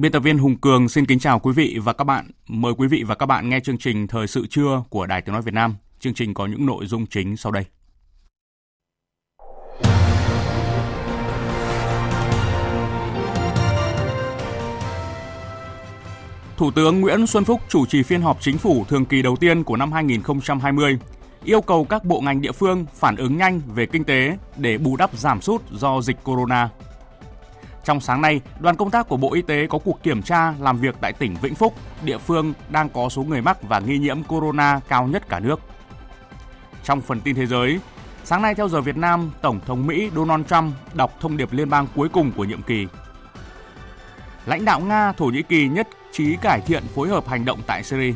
Biên tập viên Hùng Cường xin kính chào quý vị và các bạn. Mời quý vị và các bạn nghe chương trình Thời sự trưa của Đài Tiếng Nói Việt Nam. Chương trình có những nội dung chính sau đây. Thủ tướng Nguyễn Xuân Phúc chủ trì phiên họp chính phủ thường kỳ đầu tiên của năm 2020, yêu cầu các bộ ngành địa phương phản ứng nhanh về kinh tế để bù đắp giảm sút do dịch corona. Trong sáng nay, đoàn công tác của Bộ Y tế có cuộc kiểm tra làm việc tại tỉnh Vĩnh Phúc, địa phương đang có số người mắc và nghi nhiễm corona cao nhất cả nước. Trong phần tin thế giới, sáng nay theo giờ Việt Nam, Tổng thống Mỹ Donald Trump đọc thông điệp liên bang cuối cùng của nhiệm kỳ. Lãnh đạo Nga, Thổ Nhĩ Kỳ nhất trí cải thiện phối hợp hành động tại Syria.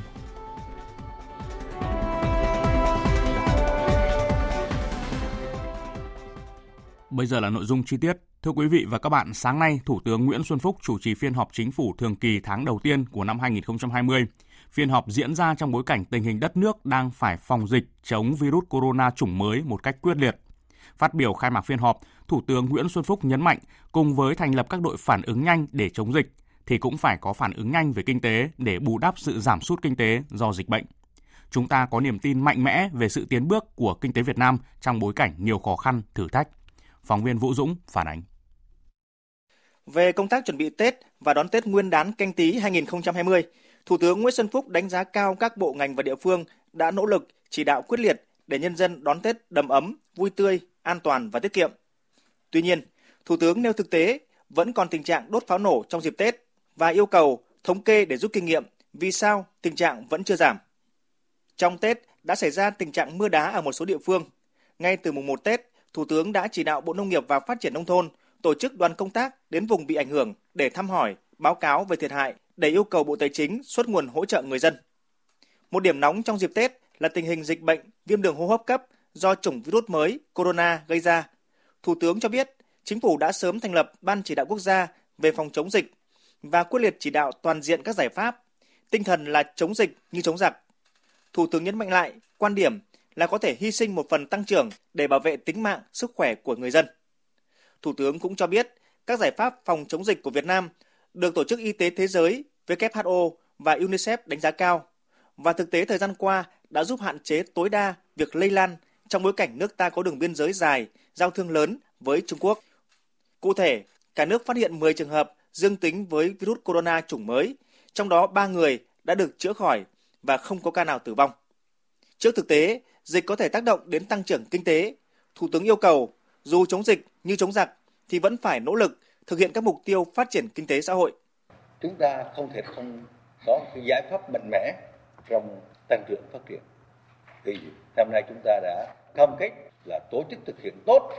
Bây giờ là nội dung chi tiết. Thưa quý vị và các bạn, sáng nay Thủ tướng Nguyễn Xuân Phúc chủ trì phiên họp chính phủ thường kỳ tháng đầu tiên của năm 2020. Phiên họp diễn ra trong bối cảnh tình hình đất nước đang phải phòng dịch chống virus corona chủng mới một cách quyết liệt. Phát biểu khai mạc phiên họp, Thủ tướng Nguyễn Xuân Phúc nhấn mạnh cùng với thành lập các đội phản ứng nhanh để chống dịch thì cũng phải có phản ứng nhanh về kinh tế để bù đắp sự giảm sút kinh tế do dịch bệnh. Chúng ta có niềm tin mạnh mẽ về sự tiến bước của kinh tế Việt Nam trong bối cảnh nhiều khó khăn, thử thách. Phóng viên Vũ Dũng phản ánh. Về công tác chuẩn bị Tết và đón Tết Nguyên đán canh tí 2020, Thủ tướng Nguyễn Xuân Phúc đánh giá cao các bộ ngành và địa phương đã nỗ lực chỉ đạo quyết liệt để nhân dân đón Tết đầm ấm, vui tươi, an toàn và tiết kiệm. Tuy nhiên, Thủ tướng nêu thực tế vẫn còn tình trạng đốt pháo nổ trong dịp Tết và yêu cầu thống kê để rút kinh nghiệm vì sao tình trạng vẫn chưa giảm. Trong Tết đã xảy ra tình trạng mưa đá ở một số địa phương. Ngay từ mùng 1 Tết, Thủ tướng đã chỉ đạo Bộ Nông nghiệp và Phát triển Nông thôn tổ chức đoàn công tác đến vùng bị ảnh hưởng để thăm hỏi, báo cáo về thiệt hại để yêu cầu Bộ Tài chính xuất nguồn hỗ trợ người dân. Một điểm nóng trong dịp Tết là tình hình dịch bệnh viêm đường hô hấp cấp do chủng virus mới corona gây ra. Thủ tướng cho biết, chính phủ đã sớm thành lập Ban chỉ đạo quốc gia về phòng chống dịch và quyết liệt chỉ đạo toàn diện các giải pháp, tinh thần là chống dịch như chống giặc. Thủ tướng nhấn mạnh lại quan điểm là có thể hy sinh một phần tăng trưởng để bảo vệ tính mạng, sức khỏe của người dân. Thủ tướng cũng cho biết các giải pháp phòng chống dịch của Việt Nam được Tổ chức Y tế Thế giới WHO và UNICEF đánh giá cao và thực tế thời gian qua đã giúp hạn chế tối đa việc lây lan trong bối cảnh nước ta có đường biên giới dài, giao thương lớn với Trung Quốc. Cụ thể, cả nước phát hiện 10 trường hợp dương tính với virus corona chủng mới, trong đó 3 người đã được chữa khỏi và không có ca nào tử vong. Trước thực tế, dịch có thể tác động đến tăng trưởng kinh tế, Thủ tướng yêu cầu dù chống dịch như chống giặc thì vẫn phải nỗ lực thực hiện các mục tiêu phát triển kinh tế xã hội. Chúng ta không thể không có cái giải pháp mạnh mẽ trong tăng trưởng phát triển. Thì năm nay chúng ta đã cam kết là tổ chức thực hiện tốt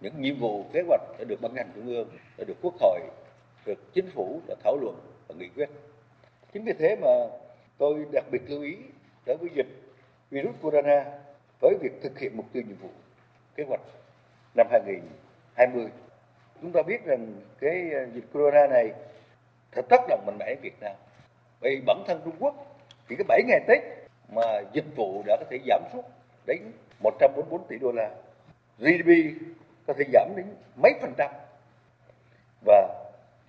những nhiệm vụ kế hoạch đã được ban hành trung ương, đã được quốc hội, được chính phủ đã thảo luận và nghị quyết. Chính vì thế mà tôi đặc biệt lưu ý đối với dịch virus corona với việc thực hiện mục tiêu nhiệm vụ kế hoạch năm 2020. Chúng ta biết rằng cái ờ, dịch corona này thật tác động mạnh mẽ Việt Nam. Vì bản thân Trung Quốc chỉ có 7 ngày Tết mà dịch vụ đã có thể giảm sút đến 144 tỷ đô la. GDP có thể giảm đến mấy phần trăm. Và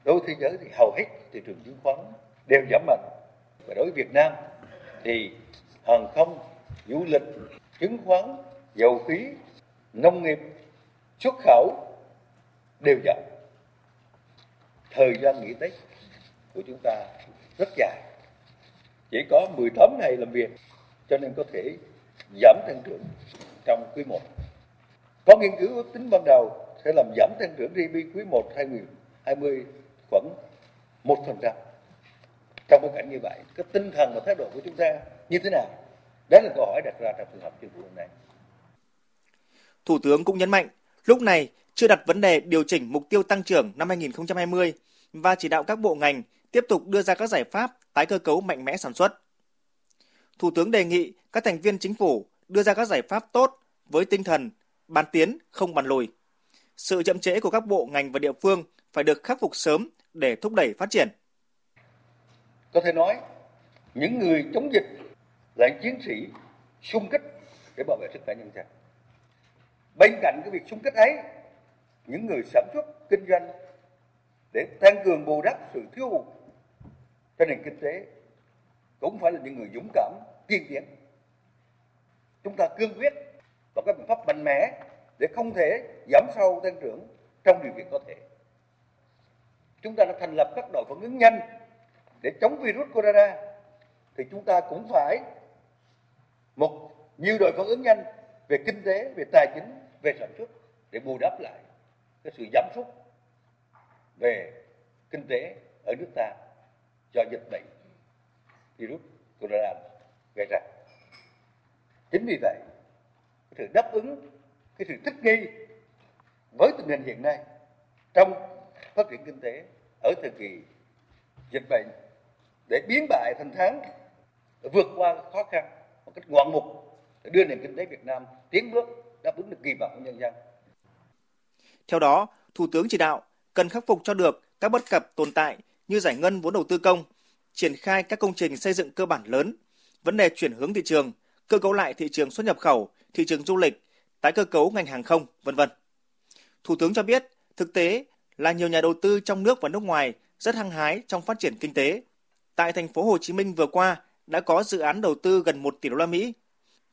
đối với thế giới thì hầu hết thị trường chứng khoán đều giảm mạnh. Và đối với Việt Nam thì hàng không, du lịch, chứng khoán, dầu khí, nông nghiệp xuất khẩu đều chậm. thời gian nghỉ tết của chúng ta rất dài chỉ có 18 ngày làm việc cho nên có thể giảm tăng trưởng trong quý 1 có nghiên cứu ước tính ban đầu sẽ làm giảm tăng trưởng GDP quý 1 2020 khoảng 1%. Trong bối cảnh như vậy, cái tinh thần và thái độ của chúng ta như thế nào? Đó là câu hỏi đặt ra trong trường hợp chính phủ này. Thủ tướng cũng nhấn mạnh, lúc này chưa đặt vấn đề điều chỉnh mục tiêu tăng trưởng năm 2020 và chỉ đạo các bộ ngành tiếp tục đưa ra các giải pháp tái cơ cấu mạnh mẽ sản xuất. Thủ tướng đề nghị các thành viên chính phủ đưa ra các giải pháp tốt với tinh thần bàn tiến không bàn lùi. Sự chậm trễ của các bộ ngành và địa phương phải được khắc phục sớm để thúc đẩy phát triển. Có thể nói, những người chống dịch là những chiến sĩ xung kích để bảo vệ sức khỏe nhân dân. Bên cạnh cái việc xung kích ấy, những người sản xuất, kinh doanh để tăng cường bù đắp sự thiếu hụt cho nền kinh tế cũng phải là những người dũng cảm, kiên tiến. Chúng ta cương quyết và các biện pháp mạnh mẽ để không thể giảm sâu tăng trưởng trong điều kiện có thể. Chúng ta đã thành lập các đội phản ứng nhanh để chống virus corona thì chúng ta cũng phải một nhiều đội phản ứng nhanh về kinh tế, về tài chính, về sản xuất để bù đắp lại cái sự giảm sút về kinh tế ở nước ta do dịch bệnh virus corona gây ra. Chính vì vậy, cái sự đáp ứng cái sự thích nghi với tình hình hiện nay trong phát triển kinh tế ở thời kỳ dịch bệnh để biến bại thành thắng vượt qua khó khăn một cách ngoạn mục để đưa nền kinh tế Việt Nam tiến bước đáp ứng được kỳ vọng của nhân dân. Theo đó, Thủ tướng chỉ đạo cần khắc phục cho được các bất cập tồn tại như giải ngân vốn đầu tư công, triển khai các công trình xây dựng cơ bản lớn, vấn đề chuyển hướng thị trường, cơ cấu lại thị trường xuất nhập khẩu, thị trường du lịch, tái cơ cấu ngành hàng không, vân vân. Thủ tướng cho biết, thực tế là nhiều nhà đầu tư trong nước và nước ngoài rất hăng hái trong phát triển kinh tế. Tại thành phố Hồ Chí Minh vừa qua đã có dự án đầu tư gần 1 tỷ đô la Mỹ.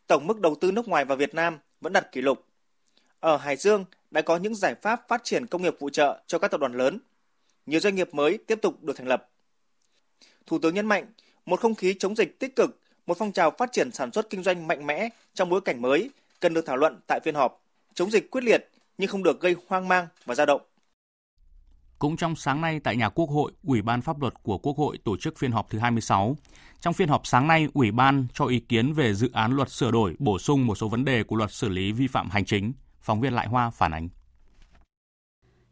Tổng mức đầu tư nước ngoài vào Việt Nam vẫn đặt kỷ lục. Ở Hải Dương đã có những giải pháp phát triển công nghiệp phụ trợ cho các tập đoàn lớn. Nhiều doanh nghiệp mới tiếp tục được thành lập. Thủ tướng nhấn mạnh, một không khí chống dịch tích cực, một phong trào phát triển sản xuất kinh doanh mạnh mẽ trong bối cảnh mới cần được thảo luận tại phiên họp. Chống dịch quyết liệt nhưng không được gây hoang mang và dao động. Cũng trong sáng nay tại nhà Quốc hội, Ủy ban pháp luật của Quốc hội tổ chức phiên họp thứ 26. Trong phiên họp sáng nay, Ủy ban cho ý kiến về dự án luật sửa đổi, bổ sung một số vấn đề của luật xử lý vi phạm hành chính. Phóng viên Lại Hoa phản ánh.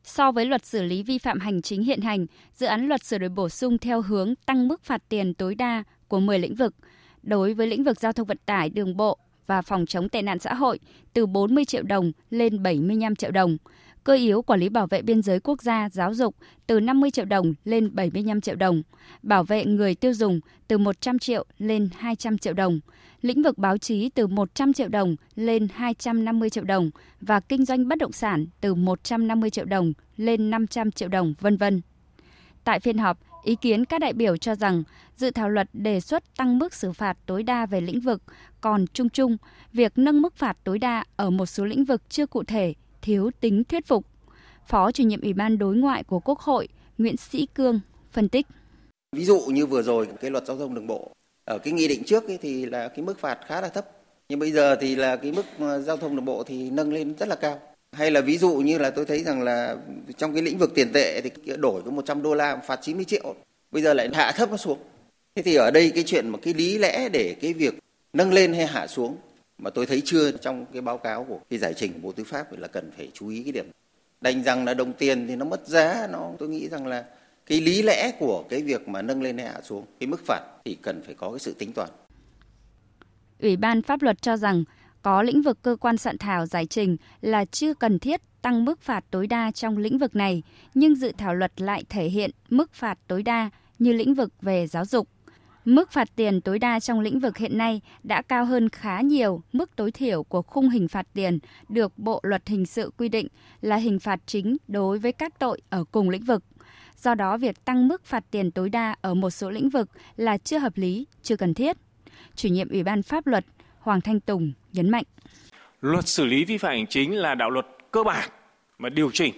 So với luật xử lý vi phạm hành chính hiện hành, dự án luật sửa đổi bổ sung theo hướng tăng mức phạt tiền tối đa của 10 lĩnh vực. Đối với lĩnh vực giao thông vận tải, đường bộ và phòng chống tệ nạn xã hội từ 40 triệu đồng lên 75 triệu đồng. Cơ yếu quản lý bảo vệ biên giới quốc gia, giáo dục từ 50 triệu đồng lên 75 triệu đồng. Bảo vệ người tiêu dùng từ 100 triệu lên 200 triệu đồng lĩnh vực báo chí từ 100 triệu đồng lên 250 triệu đồng và kinh doanh bất động sản từ 150 triệu đồng lên 500 triệu đồng, vân vân. Tại phiên họp, ý kiến các đại biểu cho rằng dự thảo luật đề xuất tăng mức xử phạt tối đa về lĩnh vực, còn chung chung, việc nâng mức phạt tối đa ở một số lĩnh vực chưa cụ thể, thiếu tính thuyết phục. Phó chủ nhiệm Ủy ban đối ngoại của Quốc hội Nguyễn Sĩ Cương phân tích. Ví dụ như vừa rồi, cái luật giao thông đường bộ, ở cái nghị định trước ấy thì là cái mức phạt khá là thấp nhưng bây giờ thì là cái mức giao thông đường bộ thì nâng lên rất là cao hay là ví dụ như là tôi thấy rằng là trong cái lĩnh vực tiền tệ thì đổi có 100 đô la phạt 90 triệu bây giờ lại hạ thấp nó xuống thế thì ở đây cái chuyện mà cái lý lẽ để cái việc nâng lên hay hạ xuống mà tôi thấy chưa trong cái báo cáo của cái giải trình của Bộ Tư pháp là cần phải chú ý cái điểm đành rằng là đồng tiền thì nó mất giá nó tôi nghĩ rằng là cái lý lẽ của cái việc mà nâng lên hay hạ xuống cái mức phạt thì cần phải có cái sự tính toán. Ủy ban pháp luật cho rằng có lĩnh vực cơ quan soạn thảo giải trình là chưa cần thiết tăng mức phạt tối đa trong lĩnh vực này, nhưng dự thảo luật lại thể hiện mức phạt tối đa như lĩnh vực về giáo dục. Mức phạt tiền tối đa trong lĩnh vực hiện nay đã cao hơn khá nhiều mức tối thiểu của khung hình phạt tiền được Bộ luật hình sự quy định là hình phạt chính đối với các tội ở cùng lĩnh vực. Do đó, việc tăng mức phạt tiền tối đa ở một số lĩnh vực là chưa hợp lý, chưa cần thiết. Chủ nhiệm Ủy ban Pháp luật Hoàng Thanh Tùng nhấn mạnh. Luật xử lý vi phạm hành chính là đạo luật cơ bản mà điều chỉnh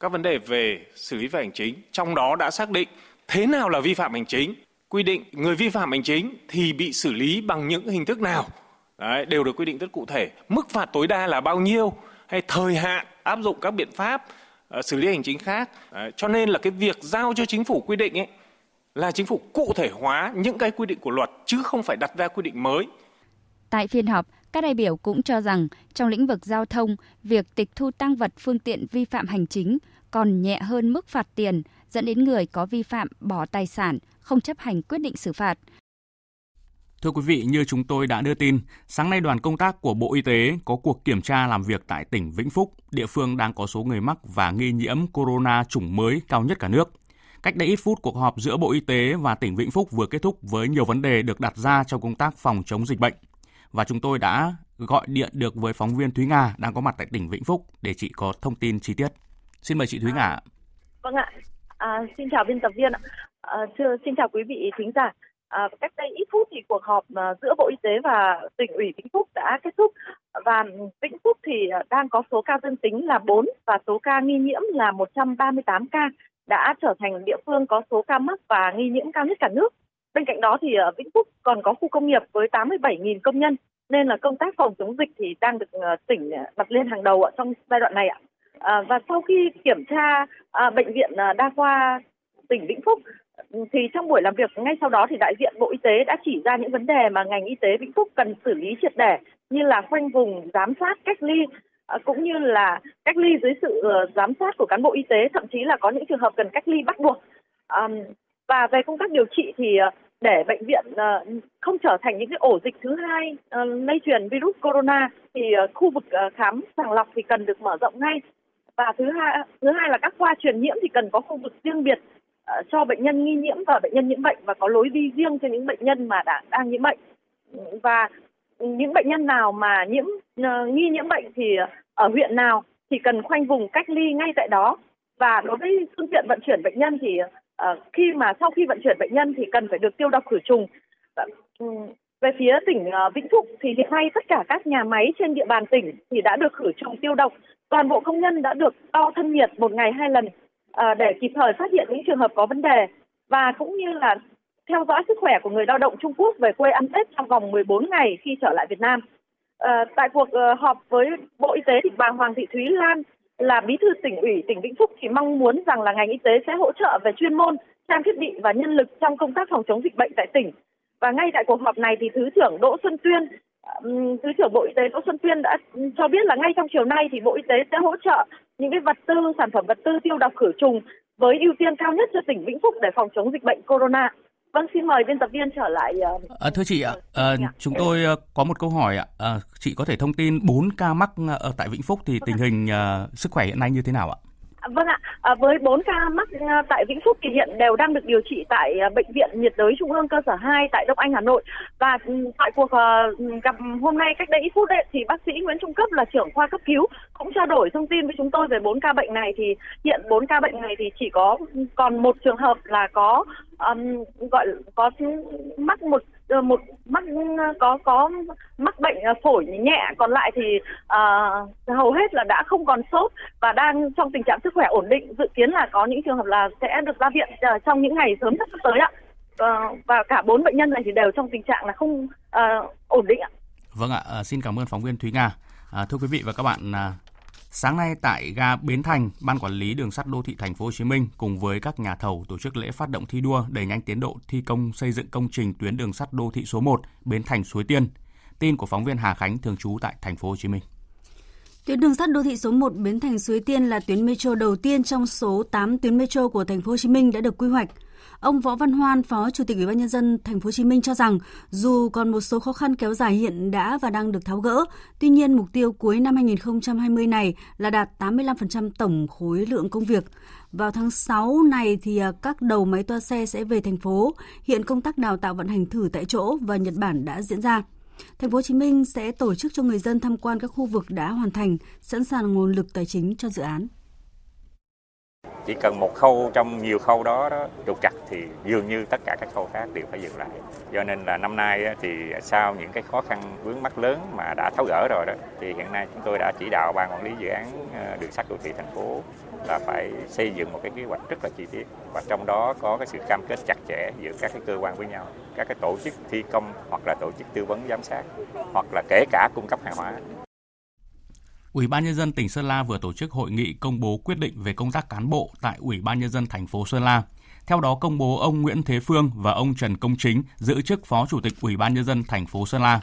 các vấn đề về xử lý vi phạm hành chính, trong đó đã xác định thế nào là vi phạm hành chính, quy định người vi phạm hành chính thì bị xử lý bằng những hình thức nào. Đấy, đều được quy định rất cụ thể. Mức phạt tối đa là bao nhiêu hay thời hạn áp dụng các biện pháp uh, xử lý hành chính khác. Đấy, cho nên là cái việc giao cho chính phủ quy định ấy là chính phủ cụ thể hóa những cái quy định của luật chứ không phải đặt ra quy định mới. Tại phiên họp, các đại biểu cũng cho rằng trong lĩnh vực giao thông, việc tịch thu tăng vật phương tiện vi phạm hành chính còn nhẹ hơn mức phạt tiền, dẫn đến người có vi phạm bỏ tài sản, không chấp hành quyết định xử phạt. Thưa quý vị, như chúng tôi đã đưa tin, sáng nay đoàn công tác của Bộ Y tế có cuộc kiểm tra làm việc tại tỉnh Vĩnh Phúc, địa phương đang có số người mắc và nghi nhiễm corona chủng mới cao nhất cả nước. Cách đây ít phút, cuộc họp giữa Bộ Y tế và tỉnh Vĩnh Phúc vừa kết thúc với nhiều vấn đề được đặt ra trong công tác phòng chống dịch bệnh. Và chúng tôi đã gọi điện được với phóng viên Thúy Nga đang có mặt tại tỉnh Vĩnh Phúc để chị có thông tin chi tiết. Xin mời chị Thúy Nga. Vâng ạ. À, xin chào biên tập viên ạ. À, thưa, xin chào quý vị thính giả. À, cách đây ít phút thì cuộc họp à, giữa Bộ Y tế và tỉnh ủy Vĩnh Phúc đã kết thúc và ừ, Vĩnh Phúc thì đang có số ca dương tính là 4 và số ca nghi nhiễm là 138 ca đã trở thành địa phương có số ca mắc và nghi nhiễm cao nhất cả nước. Bên cạnh đó thì ở Vĩnh Phúc còn có khu công nghiệp với 87.000 công nhân nên là công tác phòng chống dịch thì đang được tỉnh đặt lên hàng đầu trong giai đoạn này ạ. À, và sau khi kiểm tra à, bệnh viện đa khoa tỉnh Vĩnh Phúc thì trong buổi làm việc, ngay sau đó thì đại diện Bộ Y tế đã chỉ ra những vấn đề mà ngành y tế Vĩnh Phúc cần xử lý triệt để, như là khoanh vùng giám sát cách ly à, cũng như là cách ly dưới sự ờ, giám sát của cán bộ y tế, thậm chí là có những trường hợp cần cách ly bắt buộc. Và về công tác điều trị thì ờ, để bệnh viện ờ, không trở thành những cái ổ dịch thứ hai lây truyền virus corona thì khu vực khám sàng lọc thì cần được mở rộng ngay. Và thứ hai thứ hai là các khoa truyền nhiễm thì cần có khu vực riêng biệt. Ờ, cho bệnh nhân nghi nhiễm và bệnh nhân nhiễm bệnh và có lối đi riêng cho những bệnh nhân mà đã đang nhiễm bệnh. Và những bệnh nhân nào mà nhiễm ờ, nghi nhiễm bệnh thì ở huyện nào thì cần khoanh vùng cách ly ngay tại đó. Và đối với phương tiện vận chuyển bệnh nhân thì uh, khi mà sau khi vận chuyển bệnh nhân thì cần phải được tiêu độc khử trùng. Uh, về phía tỉnh uh, Vĩnh Phúc thì hiện nay tất cả các nhà máy trên địa bàn tỉnh thì đã được khử trùng tiêu độc. Toàn bộ công nhân đã được đo thân nhiệt một ngày hai lần. Ờ, để kịp thời phát hiện những trường hợp có vấn đề và cũng như là theo dõi sức khỏe của người lao động Trung Quốc về quê ăn Tết trong vòng 14 ngày khi trở lại Việt Nam. À, tại cuộc ờ, họp với Bộ Y tế thì bà Hoàng Thị Thúy Lan là bí thư tỉnh ủy tỉnh Vĩnh Phúc thì mong muốn rằng là ngành y tế sẽ hỗ trợ về chuyên môn, trang thiết bị và nhân lực trong công tác phòng chống dịch bệnh tại tỉnh. Và ngay tại cuộc họp này thì Thứ trưởng Đỗ Xuân Tuyên Thứ trưởng Bộ Y tế Đỗ Xuân Tuyên đã cho biết là ngay trong chiều nay thì Bộ Y tế sẽ hỗ trợ những cái vật tư, sản phẩm vật tư tiêu độc khử trùng với ưu tiên cao nhất cho tỉnh Vĩnh Phúc để phòng chống dịch bệnh corona. Vâng, xin mời biên tập viên trở lại. À, thưa chị ạ, à, chúng tôi có một câu hỏi ạ. À, chị có thể thông tin 4 ca mắc ở tại Vĩnh Phúc thì tình hình uh, sức khỏe hiện nay như thế nào ạ? Vâng ạ, à, với 4 ca mắc ờ, tại Vĩnh Phúc thì hiện đều đang được điều trị tại ờ, Bệnh viện nhiệt đới Trung ương cơ sở 2 tại Đông Anh, Hà Nội. Và ừ, tại cuộc uh, gặp hôm nay cách đây ít phút đấy, thì bác sĩ Nguyễn Trung Cấp là trưởng khoa cấp cứu cũng trao đổi thông tin với chúng tôi về 4 ca bệnh này thì hiện 4 ca bệnh này thì chỉ có còn một trường hợp là có um, gọi có mắc một Ờ, một mắc ừ, có có mắc bệnh ờ, phổi nhẹ còn lại thì uh, hầu hết là đã không còn sốt và đang trong tình trạng sức khỏe ổn định. Dự kiến là có những trường hợp là sẽ được ra viện uh, trong những ngày sớm nhất sắp tới ạ. Uh, và cả bốn bệnh nhân này thì đều trong tình trạng là không uh, ổn định ạ. Vâng ạ xin cảm ơn phóng viên thúy nga. À, thưa quý vị và các bạn à, Sáng nay tại ga Bến Thành, Ban quản lý đường sắt đô thị thành phố Hồ Chí Minh cùng với các nhà thầu tổ chức lễ phát động thi đua đẩy nhanh tiến độ thi công xây dựng công trình tuyến đường sắt đô thị số 1 Bến Thành Suối Tiên. Tin của phóng viên Hà Khánh thường trú tại thành phố Hồ Chí Minh. Tuyến đường sắt đô thị số 1 Bến Thành Suối Tiên là tuyến metro đầu tiên trong số 8 tuyến metro của thành phố Hồ Chí Minh đã được quy hoạch. Ông Võ Văn Hoan, Phó Chủ tịch Ủy ban nhân dân thành phố Hồ Chí Minh cho rằng dù còn một số khó khăn kéo dài hiện đã và đang được tháo gỡ, tuy nhiên mục tiêu cuối năm 2020 này là đạt 85% tổng khối lượng công việc. Vào tháng 6 này thì à, các đầu máy toa xe sẽ về thành phố. Hiện công tác đào tạo vận hành thử tại chỗ và Nhật Bản đã diễn ra. Thành phố Hồ Chí Minh sẽ tổ chức cho người dân tham quan các khu vực đã hoàn thành, sẵn sàng nguồn lực tài chính cho dự án chỉ cần một khâu trong nhiều khâu đó, đó trục chặt thì dường như tất cả các khâu khác đều phải dừng lại. Do nên là năm nay thì sau những cái khó khăn vướng mắt lớn mà đã tháo gỡ rồi đó thì hiện nay chúng tôi đã chỉ đạo ban quản lý dự án ờ, đường sắt đô thị thành phố là phải xây dựng một cái kế hoạch rất là chi tiết. Và trong đó có cái sự cam kết chặt chẽ giữa các cái cơ quan với nhau các cái tổ chức thi công hoặc là tổ chức tư vấn giám sát hoặc là kể cả cung cấp hàng hóa. Ủy ban nhân dân tỉnh Sơn La vừa tổ chức hội nghị công bố quyết định về công tác cán bộ tại Ủy ban nhân dân thành phố Sơn La. Theo đó công bố ông Nguyễn Thế Phương và ông Trần Công Chính giữ chức Phó Chủ tịch Ủy ban nhân dân thành phố Sơn La.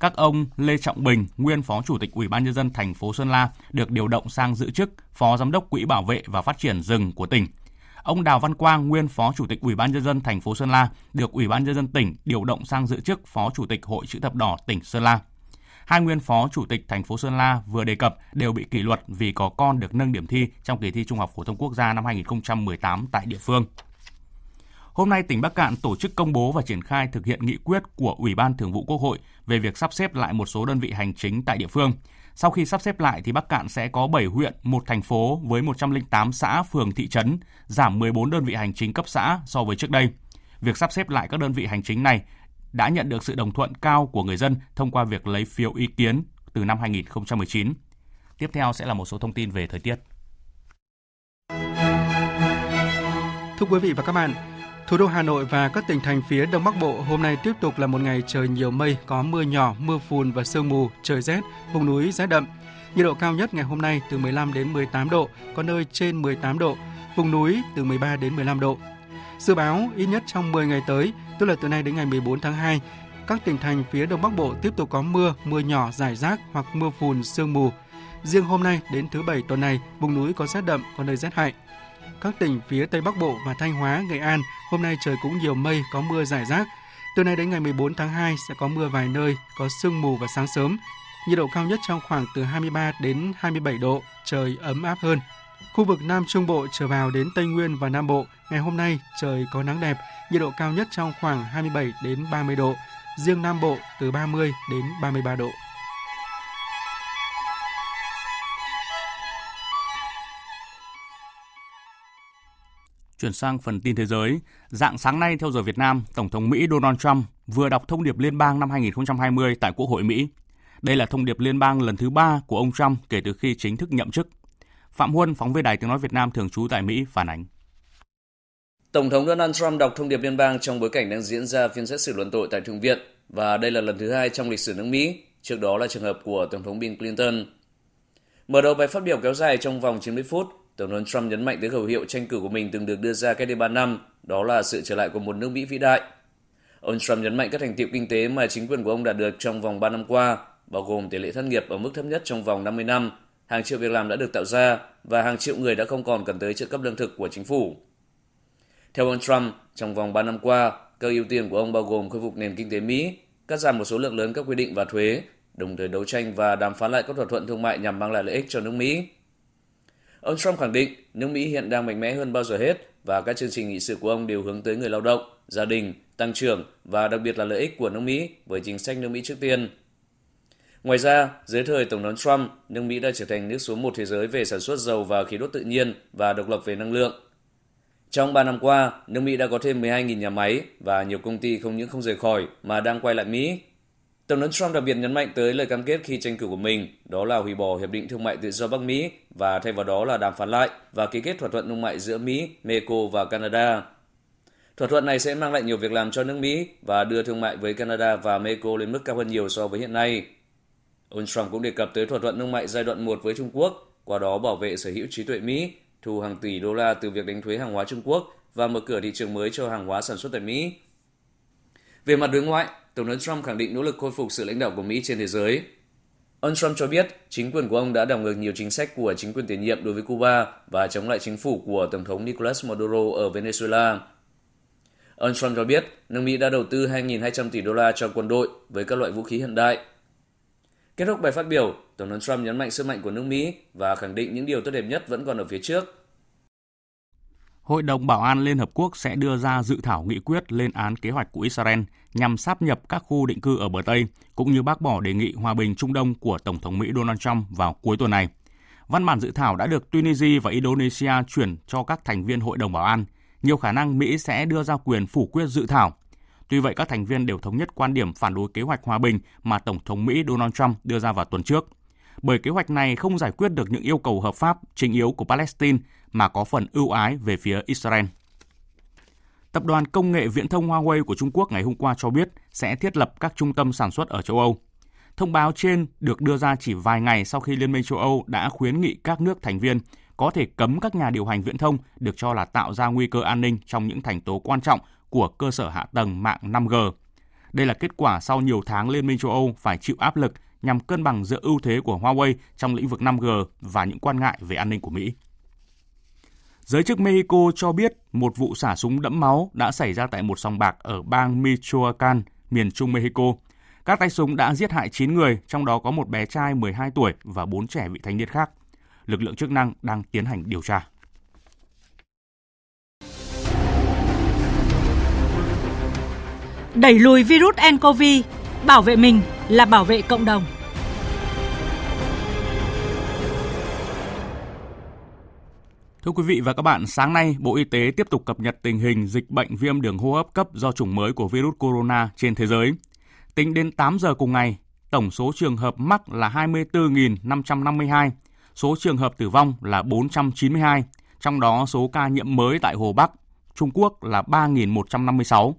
Các ông Lê Trọng Bình, nguyên Phó Chủ tịch Ủy ban nhân dân thành phố Sơn La được điều động sang giữ chức Phó Giám đốc Quỹ Bảo vệ và Phát triển rừng của tỉnh. Ông Đào Văn Quang, nguyên Phó Chủ tịch Ủy ban nhân dân thành phố Sơn La, được Ủy ban nhân dân tỉnh điều động sang giữ chức Phó Chủ tịch Hội chữ thập đỏ tỉnh Sơn La. Hai nguyên phó chủ tịch thành phố Sơn La vừa đề cập đều bị kỷ luật vì có con được nâng điểm thi trong kỳ thi Trung học phổ thông quốc gia năm 2018 tại địa phương. Hôm nay, tỉnh Bắc Cạn tổ chức công bố và triển khai thực hiện nghị quyết của Ủy ban Thường vụ Quốc hội về việc sắp xếp lại một số đơn vị hành chính tại địa phương. Sau khi sắp xếp lại thì Bắc Cạn sẽ có 7 huyện, một thành phố với 108 xã, phường, thị trấn, giảm 14 đơn vị hành chính cấp xã so với trước đây. Việc sắp xếp lại các đơn vị hành chính này đã nhận được sự đồng thuận cao của người dân thông qua việc lấy phiếu ý kiến từ năm 2019. Tiếp theo sẽ là một số thông tin về thời tiết. Thưa quý vị và các bạn, Thủ đô Hà Nội và các tỉnh thành phía Đông Bắc Bộ hôm nay tiếp tục là một ngày trời nhiều mây, có mưa nhỏ, mưa phùn và sương mù, trời rét, vùng núi rét đậm. Nhiệt độ cao nhất ngày hôm nay từ 15 đến 18 độ, có nơi trên 18 độ, vùng núi từ 13 đến 15 độ. Dự báo ít nhất trong 10 ngày tới, tức là từ nay đến ngày 14 tháng 2, các tỉnh thành phía Đông Bắc Bộ tiếp tục có mưa, mưa nhỏ rải rác hoặc mưa phùn, sương mù. Riêng hôm nay đến thứ Bảy tuần này, vùng núi có rét đậm, có nơi rét hại. Các tỉnh phía Tây Bắc Bộ và Thanh Hóa, Nghệ An, hôm nay trời cũng nhiều mây, có mưa rải rác. Từ nay đến ngày 14 tháng 2 sẽ có mưa vài nơi, có sương mù và sáng sớm. Nhiệt độ cao nhất trong khoảng từ 23 đến 27 độ, trời ấm áp hơn. Khu vực Nam Trung Bộ trở vào đến Tây Nguyên và Nam Bộ, ngày hôm nay trời có nắng đẹp, nhiệt độ cao nhất trong khoảng 27 đến 30 độ, riêng Nam Bộ từ 30 đến 33 độ. Chuyển sang phần tin thế giới, dạng sáng nay theo giờ Việt Nam, Tổng thống Mỹ Donald Trump vừa đọc thông điệp liên bang năm 2020 tại Quốc hội Mỹ. Đây là thông điệp liên bang lần thứ ba của ông Trump kể từ khi chính thức nhậm chức. Phạm Huân, phóng viên Đài Tiếng Nói Việt Nam thường trú tại Mỹ, phản ánh. Tổng thống Donald Trump đọc thông điệp liên bang trong bối cảnh đang diễn ra phiên xét xử luận tội tại Thượng viện và đây là lần thứ hai trong lịch sử nước Mỹ, trước đó là trường hợp của Tổng thống Bill Clinton. Mở đầu bài phát biểu kéo dài trong vòng 90 phút, Tổng thống Trump nhấn mạnh tới khẩu hiệu tranh cử của mình từng được đưa ra cách đây 3 năm, đó là sự trở lại của một nước Mỹ vĩ đại. Ông Trump nhấn mạnh các thành tiệu kinh tế mà chính quyền của ông đạt được trong vòng 3 năm qua, bao gồm tỷ lệ thất nghiệp ở mức thấp nhất trong vòng 50 năm, hàng triệu việc làm đã được tạo ra và hàng triệu người đã không còn cần tới trợ cấp lương thực của chính phủ. Theo ông Trump, trong vòng 3 năm qua, các ưu tiên của ông bao gồm khôi phục nền kinh tế Mỹ, cắt giảm một số lượng lớn các quy định và thuế, đồng thời đấu tranh và đàm phán lại các thỏa thuận thương mại nhằm mang lại lợi ích cho nước Mỹ. Ông Trump khẳng định nước Mỹ hiện đang mạnh mẽ hơn bao giờ hết và các chương trình nghị sự của ông đều hướng tới người lao động, gia đình, tăng trưởng và đặc biệt là lợi ích của nước Mỹ với chính sách nước Mỹ trước tiên. Ngoài ra, dưới thời Tổng thống Trump, nước Mỹ đã trở thành nước số một thế giới về sản xuất dầu và khí đốt tự nhiên và độc lập về năng lượng. Trong 3 năm qua, nước Mỹ đã có thêm 12.000 nhà máy và nhiều công ty không những không rời khỏi mà đang quay lại Mỹ. Tổng thống Trump đặc biệt nhấn mạnh tới lời cam kết khi tranh cử của mình, đó là hủy bỏ Hiệp định Thương mại Tự do Bắc Mỹ và thay vào đó là đàm phán lại và ký kết thỏa thuận thương mại giữa Mỹ, Mexico và Canada. Thỏa thuận này sẽ mang lại nhiều việc làm cho nước Mỹ và đưa thương mại với Canada và Mexico lên mức cao hơn nhiều so với hiện nay. Ông Trump cũng đề cập tới thỏa thuận thương mại giai đoạn 1 với Trung Quốc, qua đó bảo vệ sở hữu trí tuệ Mỹ, thu hàng tỷ đô la từ việc đánh thuế hàng hóa Trung Quốc và mở cửa thị trường mới cho hàng hóa sản xuất tại Mỹ. Về mặt đối ngoại, Tổng thống Trump khẳng định nỗ lực khôi phục sự lãnh đạo của Mỹ trên thế giới. Ông Trump cho biết chính quyền của ông đã đảo ngược nhiều chính sách của chính quyền tiền nhiệm đối với Cuba và chống lại chính phủ của Tổng thống Nicolas Maduro ở Venezuela. Ông Trump cho biết nước Mỹ đã đầu tư 2.200 tỷ đô la cho quân đội với các loại vũ khí hiện đại. Kết thúc bài phát biểu, Tổng thống Trump nhấn mạnh sức mạnh của nước Mỹ và khẳng định những điều tốt đẹp nhất vẫn còn ở phía trước Hội đồng Bảo an Liên Hợp Quốc sẽ đưa ra dự thảo nghị quyết lên án kế hoạch của Israel nhằm sáp nhập các khu định cư ở bờ Tây, cũng như bác bỏ đề nghị hòa bình Trung Đông của Tổng thống Mỹ Donald Trump vào cuối tuần này. Văn bản dự thảo đã được Tunisia và Indonesia chuyển cho các thành viên Hội đồng Bảo an. Nhiều khả năng Mỹ sẽ đưa ra quyền phủ quyết dự thảo. Tuy vậy, các thành viên đều thống nhất quan điểm phản đối kế hoạch hòa bình mà Tổng thống Mỹ Donald Trump đưa ra vào tuần trước – bởi kế hoạch này không giải quyết được những yêu cầu hợp pháp chính yếu của Palestine mà có phần ưu ái về phía Israel. Tập đoàn công nghệ viễn thông Huawei của Trung Quốc ngày hôm qua cho biết sẽ thiết lập các trung tâm sản xuất ở châu Âu. Thông báo trên được đưa ra chỉ vài ngày sau khi Liên minh châu Âu đã khuyến nghị các nước thành viên có thể cấm các nhà điều hành viễn thông được cho là tạo ra nguy cơ an ninh trong những thành tố quan trọng của cơ sở hạ tầng mạng 5G. Đây là kết quả sau nhiều tháng Liên minh châu Âu phải chịu áp lực nhằm cân bằng giữa ưu thế của Huawei trong lĩnh vực 5G và những quan ngại về an ninh của Mỹ. Giới chức Mexico cho biết một vụ xả súng đẫm máu đã xảy ra tại một sòng bạc ở bang Michoacán, miền trung Mexico. Các tay súng đã giết hại 9 người, trong đó có một bé trai 12 tuổi và 4 trẻ vị thành niên khác. Lực lượng chức năng đang tiến hành điều tra. Đẩy lùi virus nCoV, bảo vệ mình là bảo vệ cộng đồng. Thưa quý vị và các bạn, sáng nay Bộ Y tế tiếp tục cập nhật tình hình dịch bệnh viêm đường hô hấp cấp do chủng mới của virus corona trên thế giới. Tính đến 8 giờ cùng ngày, tổng số trường hợp mắc là 24.552, số trường hợp tử vong là 492, trong đó số ca nhiễm mới tại Hồ Bắc, Trung Quốc là 3.156.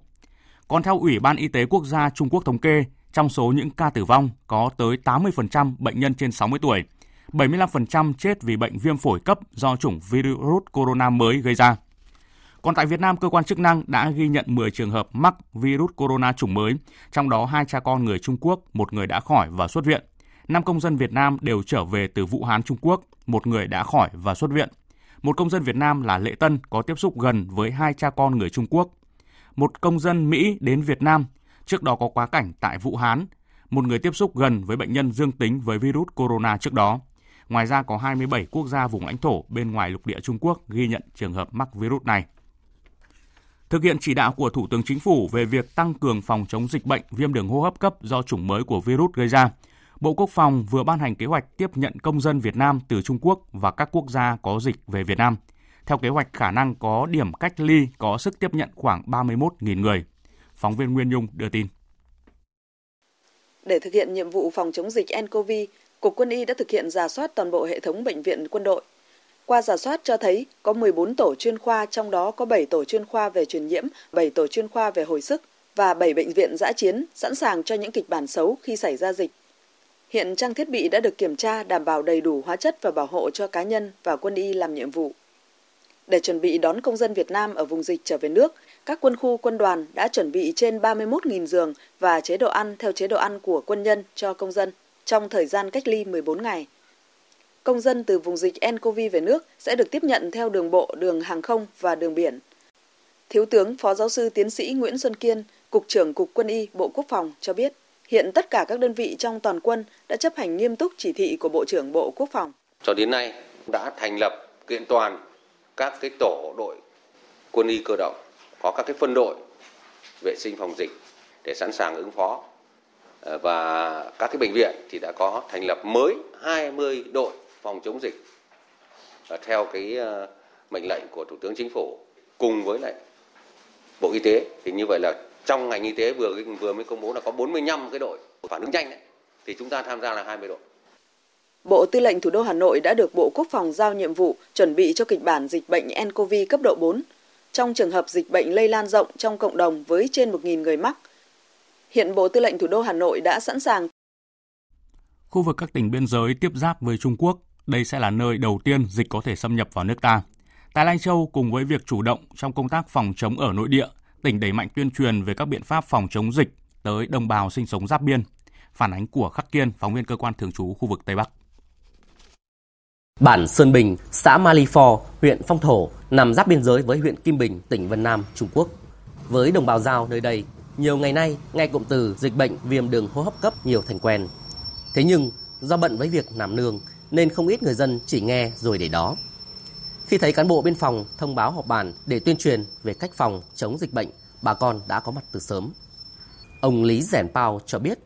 Còn theo Ủy ban Y tế Quốc gia Trung Quốc thống kê, trong số những ca tử vong có tới 80% bệnh nhân trên 60 tuổi, 75% chết vì bệnh viêm phổi cấp do chủng virus corona mới gây ra. Còn tại Việt Nam, cơ quan chức năng đã ghi nhận 10 trường hợp mắc virus corona chủng mới, trong đó hai cha con người Trung Quốc, một người đã khỏi và xuất viện. Năm công dân Việt Nam đều trở về từ Vũ Hán, Trung Quốc, một người đã khỏi và xuất viện. Một công dân Việt Nam là Lệ Tân có tiếp xúc gần với hai cha con người Trung Quốc. Một công dân Mỹ đến Việt Nam, trước đó có quá cảnh tại Vũ Hán, một người tiếp xúc gần với bệnh nhân dương tính với virus corona trước đó. Ngoài ra có 27 quốc gia vùng lãnh thổ bên ngoài lục địa Trung Quốc ghi nhận trường hợp mắc virus này. Thực hiện chỉ đạo của Thủ tướng Chính phủ về việc tăng cường phòng chống dịch bệnh viêm đường hô hấp cấp do chủng mới của virus gây ra, Bộ Quốc phòng vừa ban hành kế hoạch tiếp nhận công dân Việt Nam từ Trung Quốc và các quốc gia có dịch về Việt Nam. Theo kế hoạch khả năng có điểm cách ly có sức tiếp nhận khoảng 31.000 người. Phóng viên Nguyên Nhung đưa tin. Để thực hiện nhiệm vụ phòng chống dịch nCoV, Cục Quân y đã thực hiện giả soát toàn bộ hệ thống bệnh viện quân đội. Qua giả soát cho thấy có 14 tổ chuyên khoa, trong đó có 7 tổ chuyên khoa về truyền nhiễm, 7 tổ chuyên khoa về hồi sức và 7 bệnh viện giã chiến sẵn sàng cho những kịch bản xấu khi xảy ra dịch. Hiện trang thiết bị đã được kiểm tra đảm bảo đầy đủ hóa chất và bảo hộ cho cá nhân và quân y làm nhiệm vụ. Để chuẩn bị đón công dân Việt Nam ở vùng dịch trở về nước, các quân khu quân đoàn đã chuẩn bị trên 31.000 giường và chế độ ăn theo chế độ ăn của quân nhân cho công dân trong thời gian cách ly 14 ngày. Công dân từ vùng dịch nCoV về nước sẽ được tiếp nhận theo đường bộ, đường hàng không và đường biển. Thiếu tướng Phó Giáo sư Tiến sĩ Nguyễn Xuân Kiên, Cục trưởng Cục Quân y Bộ Quốc phòng cho biết, hiện tất cả các đơn vị trong toàn quân đã chấp hành nghiêm túc chỉ thị của Bộ trưởng Bộ Quốc phòng. Cho đến nay đã thành lập kiện toàn các cái tổ đội quân y cơ động, có các cái phân đội vệ sinh phòng dịch để sẵn sàng ứng phó ờ, và các cái bệnh viện thì đã có thành lập mới 20 đội phòng chống dịch ờ, theo cái ờ, mệnh lệnh của Thủ tướng Chính phủ cùng với lại Bộ Y tế thì như vậy là trong ngành y tế vừa vừa mới công bố là có 45 cái đội phản ứng nhanh đấy thì chúng ta tham gia là 20 đội. Bộ Tư lệnh Thủ đô Hà Nội đã được Bộ Quốc phòng giao nhiệm vụ chuẩn bị cho kịch bản dịch bệnh nCoV cấp độ 4. Trong trường hợp dịch bệnh lây lan rộng trong cộng đồng với trên 1.000 người mắc, Hiện Bộ Tư lệnh Thủ đô Hà Nội đã sẵn sàng. Khu vực các tỉnh biên giới tiếp giáp với Trung Quốc, đây sẽ là nơi đầu tiên dịch có thể xâm nhập vào nước ta. Tại Lai Châu, cùng với việc chủ động trong công tác phòng chống ở nội địa, tỉnh đẩy mạnh tuyên truyền về các biện pháp phòng chống dịch tới đồng bào sinh sống giáp biên. Phản ánh của Khắc Kiên, phóng viên cơ quan thường trú khu vực Tây Bắc. Bản Sơn Bình, xã Mali Phò, huyện Phong Thổ nằm giáp biên giới với huyện Kim Bình, tỉnh Vân Nam, Trung Quốc. Với đồng bào giao nơi đây, nhiều ngày nay, nghe cụm từ dịch bệnh viêm đường hô hấp cấp nhiều thành quen. Thế nhưng, do bận với việc làm nương nên không ít người dân chỉ nghe rồi để đó. Khi thấy cán bộ biên phòng thông báo họp bàn để tuyên truyền về cách phòng chống dịch bệnh, bà con đã có mặt từ sớm. Ông Lý Rèn Pao cho biết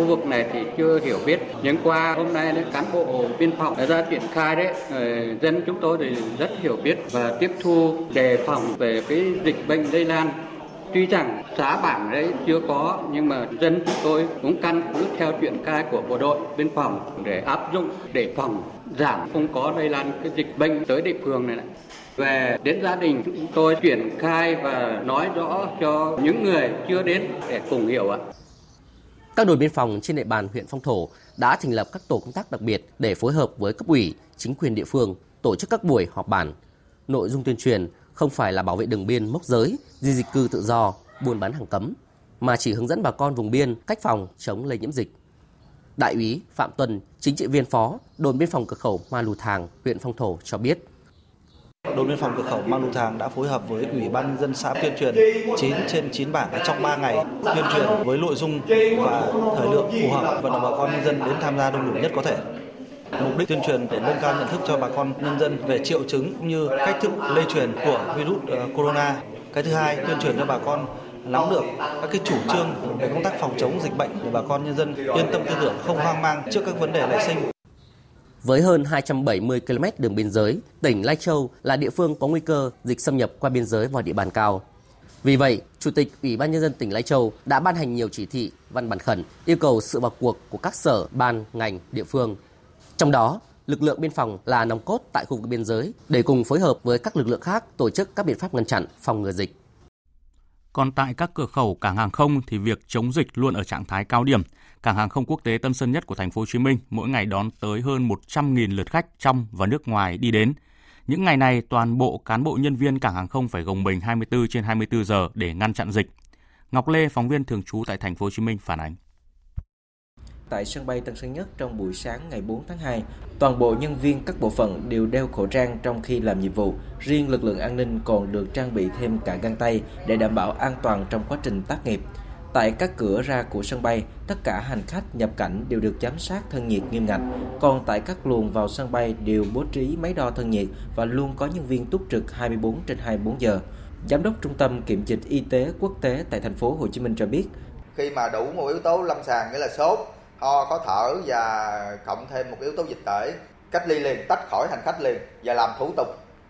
Khu vực này thì chưa hiểu biết, nhưng qua hôm nay đấy, cán bộ biên phòng đã ra triển khai đấy, ờ, dân chúng tôi thì rất hiểu biết và tiếp thu đề phòng về cái dịch bệnh lây lan Tuy rằng xã bản đấy chưa có nhưng mà dân chúng tôi cũng căn cứ theo chuyện khai của bộ đội biên phòng để áp dụng để phòng giảm không có lây lan cái dịch bệnh tới địa phương này. này. Về đến gia đình chúng tôi triển khai và nói rõ cho những người chưa đến để cùng hiểu ạ. Các đồn biên phòng trên địa bàn huyện Phong Thổ đã thành lập các tổ công tác đặc biệt để phối hợp với cấp ủy, chính quyền địa phương tổ chức các buổi họp bản. Nội dung tuyên truyền không phải là bảo vệ đường biên mốc giới, di dịch cư tự do, buôn bán hàng cấm, mà chỉ hướng dẫn bà con vùng biên cách phòng chống lây nhiễm dịch. Đại úy Phạm Tuần, chính trị viên phó, đồn biên phòng cửa khẩu Ma Lù Thàng, huyện Phong Thổ cho biết. Đồn biên phòng cửa khẩu Mang Lù Thàng đã phối hợp với Ủy ban dân xã tuyên truyền 9 trên 9 bản trong 3 ngày tuyên truyền với nội dung và thời lượng phù hợp vận động bà con nhân dân đến tham gia đông đủ nhất có thể. Mục đích tuyên truyền để nâng cao nhận thức cho bà con nhân dân về triệu chứng cũng như cách thức lây truyền của virus ờ, corona. Cái thứ hai, tuyên truyền cho bà con nắm được các cái chủ trương về công tác phòng chống dịch bệnh để bà con nhân dân yên tâm tư tưởng không hoang mang trước các vấn đề nảy sinh. Với hơn 270 km đường biên giới, tỉnh Lai Châu là địa phương có nguy cơ dịch xâm nhập qua biên giới vào địa bàn cao. Vì vậy, Chủ tịch Ủy ban Nhân dân tỉnh Lai Châu đã ban hành nhiều chỉ thị, văn bản khẩn yêu cầu sự vào cuộc của các sở, ban, ngành, địa phương. Trong đó, lực lượng biên phòng là nòng cốt tại khu vực biên giới để cùng phối hợp với các lực lượng khác tổ chức các biện pháp ngăn chặn, phòng ngừa dịch. Còn tại các cửa khẩu cảng hàng không thì việc chống dịch luôn ở trạng thái cao điểm. Cảng hàng không quốc tế Tân Sơn Nhất của thành phố Hồ Chí Minh mỗi ngày đón tới hơn 100.000 lượt khách trong và nước ngoài đi đến. Những ngày này, toàn bộ cán bộ nhân viên cảng hàng không phải gồng mình 24 trên 24 giờ để ngăn chặn dịch. Ngọc Lê, phóng viên thường trú tại thành phố Hồ Chí Minh phản ánh tại sân bay Tân Sơn Nhất trong buổi sáng ngày 4 tháng 2. Toàn bộ nhân viên các bộ phận đều đeo khẩu trang trong khi làm nhiệm vụ. Riêng lực lượng an ninh còn được trang bị thêm cả găng tay để đảm bảo an toàn trong quá trình tác nghiệp. Tại các cửa ra của sân bay, tất cả hành khách nhập cảnh đều được giám sát thân nhiệt nghiêm ngặt. Còn tại các luồng vào sân bay đều bố trí máy đo thân nhiệt và luôn có nhân viên túc trực 24 trên 24 giờ. Giám đốc Trung tâm Kiểm dịch Y tế Quốc tế tại thành phố Hồ Chí Minh cho biết, khi mà đủ một yếu tố lâm sàng nghĩa là sốt, ho khó thở và cộng thêm một yếu tố dịch tễ cách ly liền tách khỏi hành khách liền và làm thủ tục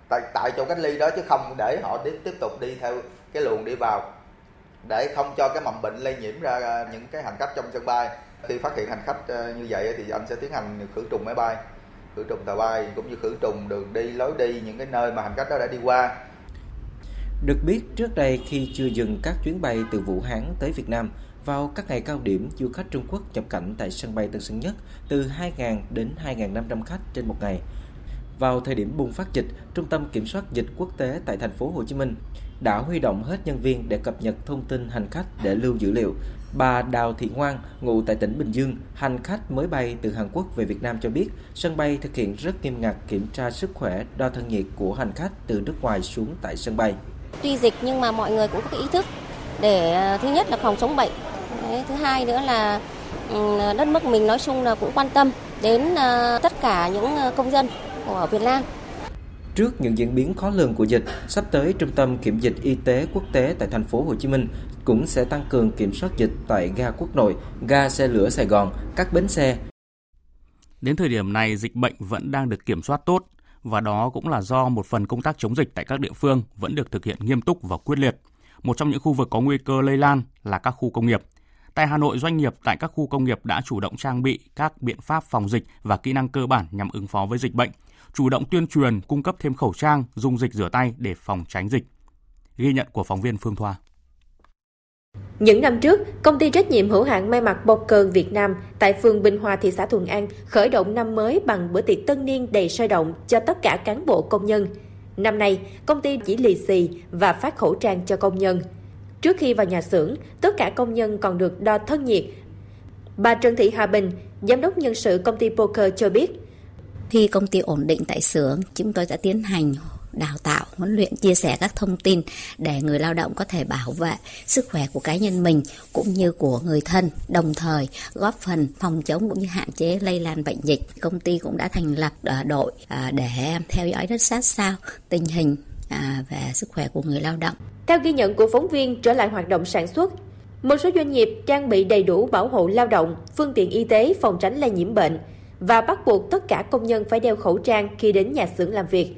tại tại chỗ cách ly đó chứ không để họ tiếp tiếp tục đi theo cái luồng đi vào để không cho cái mầm bệnh lây nhiễm ra những cái hành khách trong sân bay khi phát hiện hành khách ờ, như vậy thì anh sẽ tiến hành khử trùng máy bay khử trùng tàu bay cũng như khử trùng đường đi lối đi những cái nơi mà hành khách đó đã đi qua được biết trước đây khi chưa dừng các chuyến bay từ Vũ Hán tới Việt Nam vào các ngày cao điểm, du khách Trung Quốc nhập cảnh tại sân bay Tân Sơn Nhất từ 2.000 đến 2.500 khách trên một ngày. Vào thời điểm bùng phát dịch, Trung tâm Kiểm soát dịch quốc tế tại thành phố Hồ Chí Minh đã huy động hết nhân viên để cập nhật thông tin hành khách để lưu dữ liệu. Bà Đào Thị Ngoan, ngụ tại tỉnh Bình Dương, hành khách mới bay từ Hàn Quốc về Việt Nam cho biết, sân bay thực hiện rất nghiêm ngặt kiểm tra sức khỏe, đo thân nhiệt của hành khách từ nước ngoài xuống tại sân bay. Tuy dịch nhưng mà mọi người cũng có ý thức để ờ, thứ nhất là phòng chống bệnh Đấy, thứ hai nữa là ừ, đất nước mình nói chung là cũng quan tâm đến ờ, tất cả những ờ, công dân của Việt Nam. Trước những diễn biến khó lường của dịch, sắp tới Trung tâm Kiểm dịch Y tế Quốc tế tại thành phố Hồ Chí Minh cũng sẽ tăng cường kiểm soát dịch tại ga Quốc Nội, ga xe lửa Sài Gòn, các bến xe. Đến thời điểm này, dịch bệnh vẫn đang được kiểm soát tốt và đó cũng là do một phần công tác chống dịch tại các địa phương vẫn được thực hiện nghiêm túc và quyết liệt. Một trong những khu vực có nguy cơ lây lan là các khu công nghiệp. Tại Hà Nội, doanh nghiệp tại các khu công nghiệp đã chủ động trang bị các biện pháp phòng dịch và kỹ năng cơ bản nhằm ứng phó với dịch bệnh, chủ động tuyên truyền cung cấp thêm khẩu trang, dung dịch rửa tay để phòng tránh dịch. Ghi nhận của phóng viên Phương Thoa. Những năm trước, công ty trách nhiệm hữu hạn may mặc Bọc Cơn Việt Nam tại phường Bình Hòa, thị xã Thuận An khởi động năm mới bằng bữa tiệc tân niên đầy sôi động cho tất cả cán bộ công nhân. Năm nay, công ty chỉ lì xì và phát khẩu trang cho công nhân. Trước khi vào nhà xưởng, tất cả công nhân còn được đo thân nhiệt. Bà Trần Thị Hà Bình, giám đốc nhân sự công ty Poker cho biết, khi công ty ổn định tại xưởng, chúng tôi đã tiến hành đào tạo, huấn luyện, chia sẻ các thông tin để người lao động có thể bảo vệ sức khỏe của cá nhân mình cũng như của người thân, đồng thời góp phần phòng chống cũng như hạn chế lây lan bệnh dịch. Công ty cũng đã thành lập à, đội à, để theo dõi rất sát sao tình hình à, về sức khỏe của người lao động. Theo ghi nhận của phóng viên trở lại hoạt động sản xuất, một số doanh nghiệp trang bị đầy đủ bảo hộ lao động, phương tiện y tế phòng tránh lây nhiễm bệnh và bắt buộc tất cả công nhân phải đeo khẩu trang khi đến nhà xưởng làm việc.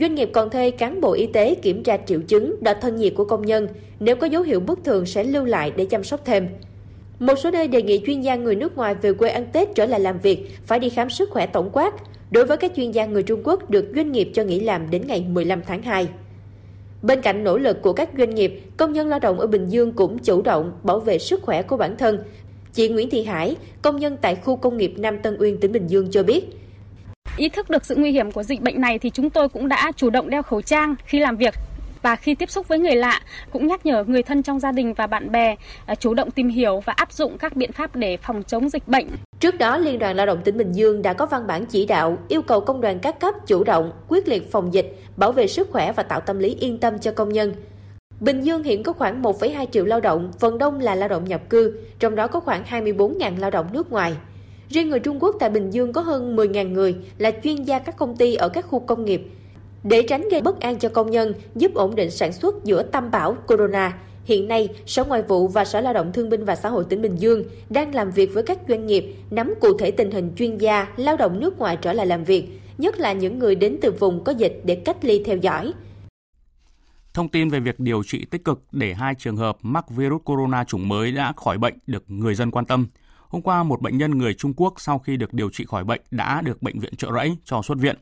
Doanh nghiệp còn thuê cán bộ y tế kiểm tra triệu chứng, đo thân nhiệt của công nhân, nếu có dấu hiệu bất thường sẽ lưu lại để chăm sóc thêm. Một số nơi đề nghị chuyên gia người nước ngoài về quê ăn Tết trở lại làm việc phải đi khám sức khỏe tổng quát. Đối với các chuyên gia người Trung Quốc được doanh nghiệp cho nghỉ làm đến ngày 15 tháng 2. Bên cạnh nỗ lực của các doanh nghiệp, công nhân lao động ở Bình Dương cũng chủ động bảo vệ sức khỏe của bản thân Chị Nguyễn Thị Hải, công nhân tại khu công nghiệp Nam Tân Uyên, tỉnh Bình Dương cho biết, Ý thức được sự nguy hiểm của dịch bệnh này thì chúng tôi cũng đã chủ động đeo khẩu trang khi làm việc và khi tiếp xúc với người lạ cũng nhắc nhở người thân trong gia đình và bạn bè à, chủ động tìm hiểu và áp dụng các biện pháp để phòng chống dịch bệnh. Trước đó, Liên đoàn Lao động tỉnh Bình Dương đã có văn bản chỉ đạo yêu cầu công đoàn các cấp chủ động, quyết liệt phòng dịch, bảo vệ sức khỏe và tạo tâm lý yên tâm cho công nhân. Bình Dương hiện có khoảng 1,2 triệu lao động, phần đông là lao động nhập cư, trong đó có khoảng 24.000 lao động nước ngoài. Riêng người Trung Quốc tại Bình Dương có hơn 10.000 người là chuyên gia các công ty ở các khu công nghiệp. Để tránh gây bất an cho công nhân, giúp ổn định sản xuất giữa tâm bão corona, hiện nay Sở Ngoại vụ và Sở Lao động Thương binh và Xã hội tỉnh Bình Dương đang làm việc với các doanh nghiệp nắm cụ thể tình hình chuyên gia lao động nước ngoài trở lại làm việc, nhất là những người đến từ vùng có dịch để cách ly theo dõi. Thông tin về việc điều trị tích cực để hai trường hợp mắc virus corona chủng mới đã khỏi bệnh được người dân quan tâm. Hôm qua, một bệnh nhân người Trung Quốc sau khi được điều trị khỏi bệnh đã được bệnh viện trợ rẫy cho xuất viện.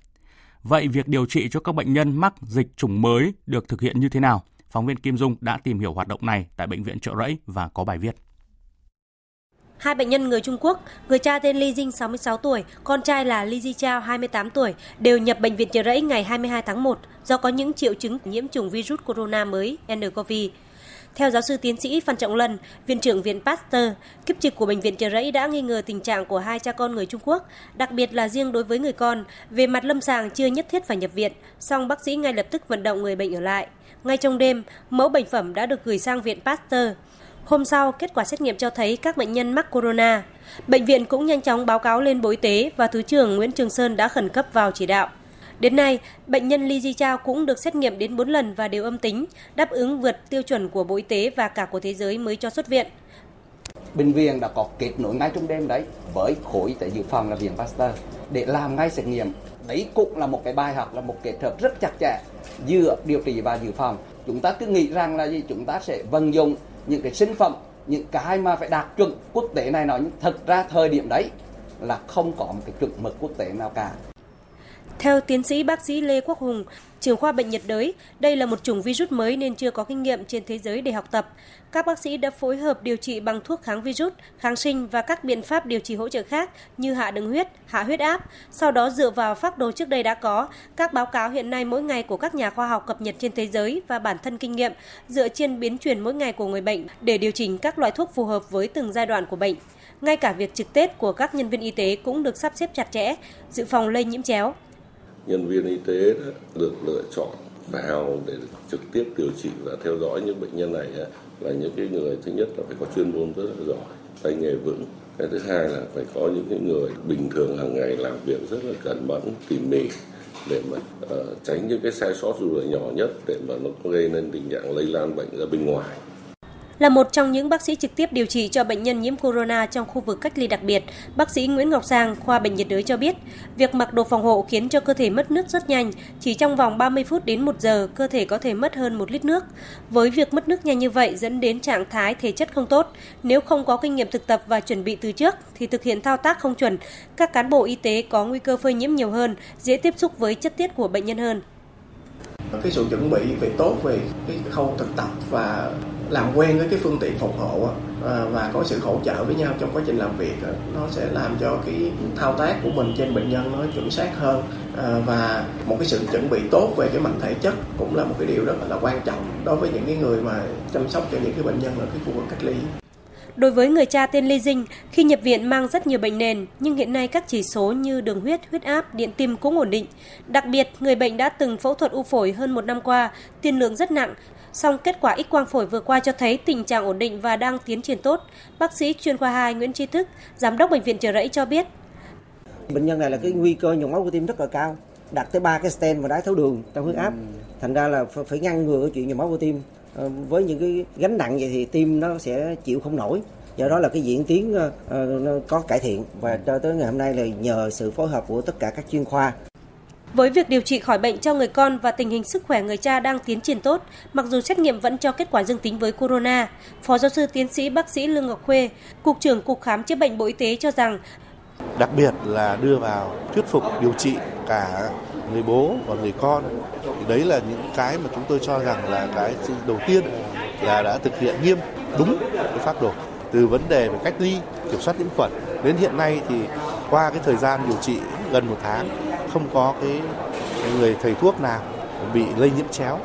Vậy việc điều trị cho các bệnh nhân mắc dịch chủng mới được thực hiện như thế nào? Phóng viên Kim Dung đã tìm hiểu hoạt động này tại bệnh viện trợ rẫy và có bài viết. Hai bệnh nhân người Trung Quốc, người cha tên Li Jing 66 tuổi, con trai là Li Jichao 28 tuổi, đều nhập bệnh viện trợ rẫy ngày 22 tháng 1 do có những triệu chứng nhiễm trùng virus corona mới nCoV. Theo giáo sư tiến sĩ Phan Trọng Lân, Viện trưởng Viện Pasteur, kiếp trực của Bệnh viện Trợ Rẫy đã nghi ngờ tình trạng của hai cha con người Trung Quốc, đặc biệt là riêng đối với người con. Về mặt lâm sàng chưa nhất thiết phải nhập viện, song bác sĩ ngay lập tức vận động người bệnh ở lại. Ngay trong đêm, mẫu bệnh phẩm đã được gửi sang Viện Pasteur. Hôm sau, kết quả xét nghiệm cho thấy các bệnh nhân mắc corona. Bệnh viện cũng nhanh chóng báo cáo lên Bộ Y tế và Thứ trưởng Nguyễn Trường Sơn đã khẩn cấp vào chỉ đạo. Đến nay, bệnh nhân Li Ji Chao cũng được xét nghiệm đến 4 lần và đều âm tính, đáp ứng vượt tiêu chuẩn của Bộ Y tế và cả của thế giới mới cho xuất viện. Bệnh viện đã có kết nối ngay trong đêm đấy với khối y tế dự phòng là Viện Pasteur để làm ngay xét nghiệm. Đấy cũng là một cái bài học, là một kết hợp rất chặt chẽ giữa điều trị và dự phòng. Chúng ta cứ nghĩ rằng là gì chúng ta sẽ vận dụng những cái sinh phẩm, những cái mà phải đạt chuẩn quốc tế này nó nhưng thật ra thời điểm đấy là không có một cái chuẩn mực quốc tế nào cả. Theo tiến sĩ bác sĩ Lê Quốc Hùng, trưởng khoa bệnh nhiệt đới, đây là một chủng virus mới nên chưa có kinh nghiệm trên thế giới để học tập. Các bác sĩ đã phối hợp điều trị bằng thuốc kháng virus, kháng sinh và các biện pháp điều trị hỗ trợ khác như hạ đường huyết, hạ huyết áp. Sau đó dựa vào phác đồ trước đây đã có, các báo cáo hiện nay mỗi ngày của các nhà khoa học cập nhật trên thế giới và bản thân kinh nghiệm dựa trên biến chuyển mỗi ngày của người bệnh để điều chỉnh các loại thuốc phù hợp với từng giai đoạn của bệnh. Ngay cả việc trực Tết của các nhân viên y tế cũng được sắp xếp chặt chẽ, dự phòng lây nhiễm chéo nhân viên y tế đó được lựa chọn vào để trực tiếp điều trị và theo dõi những bệnh nhân này à, là những cái người thứ nhất là phải có chuyên môn rất là giỏi tay nghề vững. Cái thứ hai là phải có những cái người bình thường hàng ngày làm việc rất là cẩn mẫn tỉ mỉ để mà uh, tránh những cái sai sót dù là nhỏ nhất để mà nó có gây nên tình trạng lây lan bệnh ra bên ngoài là một trong những bác sĩ trực tiếp điều trị cho bệnh nhân nhiễm corona trong khu vực cách ly đặc biệt, bác sĩ Nguyễn Ngọc Sang, khoa bệnh nhiệt đới cho biết, việc mặc đồ phòng hộ khiến cho cơ thể mất nước rất nhanh, chỉ trong vòng 30 phút đến 1 giờ, cơ thể có thể mất hơn 1 lít nước. Với việc mất nước nhanh như vậy dẫn đến trạng thái thể chất không tốt, nếu không có kinh nghiệm thực tập và chuẩn bị từ trước thì thực hiện thao tác không chuẩn, các cán bộ y tế có nguy cơ phơi nhiễm nhiều hơn, dễ tiếp xúc với chất tiết của bệnh nhân hơn. Cái sự chuẩn bị về tốt về cái khâu thực tập và làm quen với cái phương tiện phòng hộ à, và có sự hỗ trợ với nhau trong quá trình làm việc nó sẽ làm cho cái thao tác của mình trên bệnh nhân nó chuẩn xác hơn à, và một cái sự chuẩn bị tốt về cái mặt thể chất cũng là một cái điều rất là quan trọng đối với những cái người mà chăm sóc cho những cái bệnh nhân ở cái khu vực cách ly. Đối với người cha tên Lê Dinh, khi nhập viện mang rất nhiều bệnh nền, nhưng hiện nay các chỉ số như đường huyết, huyết áp, điện tim cũng ổn định. Đặc biệt, người bệnh đã từng phẫu thuật u phổi hơn một năm qua, tiên lượng rất nặng, song kết quả X quang phổi vừa qua cho thấy tình trạng ổn định và đang tiến triển tốt. Bác sĩ chuyên khoa 2 Nguyễn Tri Thức, giám đốc bệnh viện Trợ Rẫy cho biết. Bệnh nhân này là cái nguy cơ nhồi máu cơ tim rất là cao, đặt tới 3 cái stent và đái tháo đường, tăng huyết áp. Thành ra là phải ngăn ngừa cái chuyện nhồi máu cơ tim. Ờ, với những cái gánh nặng vậy thì tim nó sẽ chịu không nổi do đó là cái diễn tiến uh, nó có cải thiện và cho tới ngày hôm nay là nhờ sự phối hợp của tất cả các chuyên khoa với việc điều trị khỏi bệnh cho người con và tình hình sức khỏe người cha đang tiến triển tốt, mặc dù xét nghiệm vẫn cho kết quả dương tính với corona, Phó giáo sư tiến sĩ bác sĩ Lương Ngọc Khuê, Cục trưởng Cục Khám chữa bệnh Bộ Y tế cho rằng đặc biệt là đưa vào thuyết phục điều trị cả người bố và người con. Thì đấy là những cái mà chúng tôi cho rằng là cái đầu tiên là đã thực hiện nghiêm đúng cái pháp đồ. Từ vấn đề về cách ly, kiểm soát nhiễm khuẩn đến hiện nay thì qua cái thời gian điều trị gần một tháng không có cái, người thầy thuốc nào bị lây nhiễm chéo.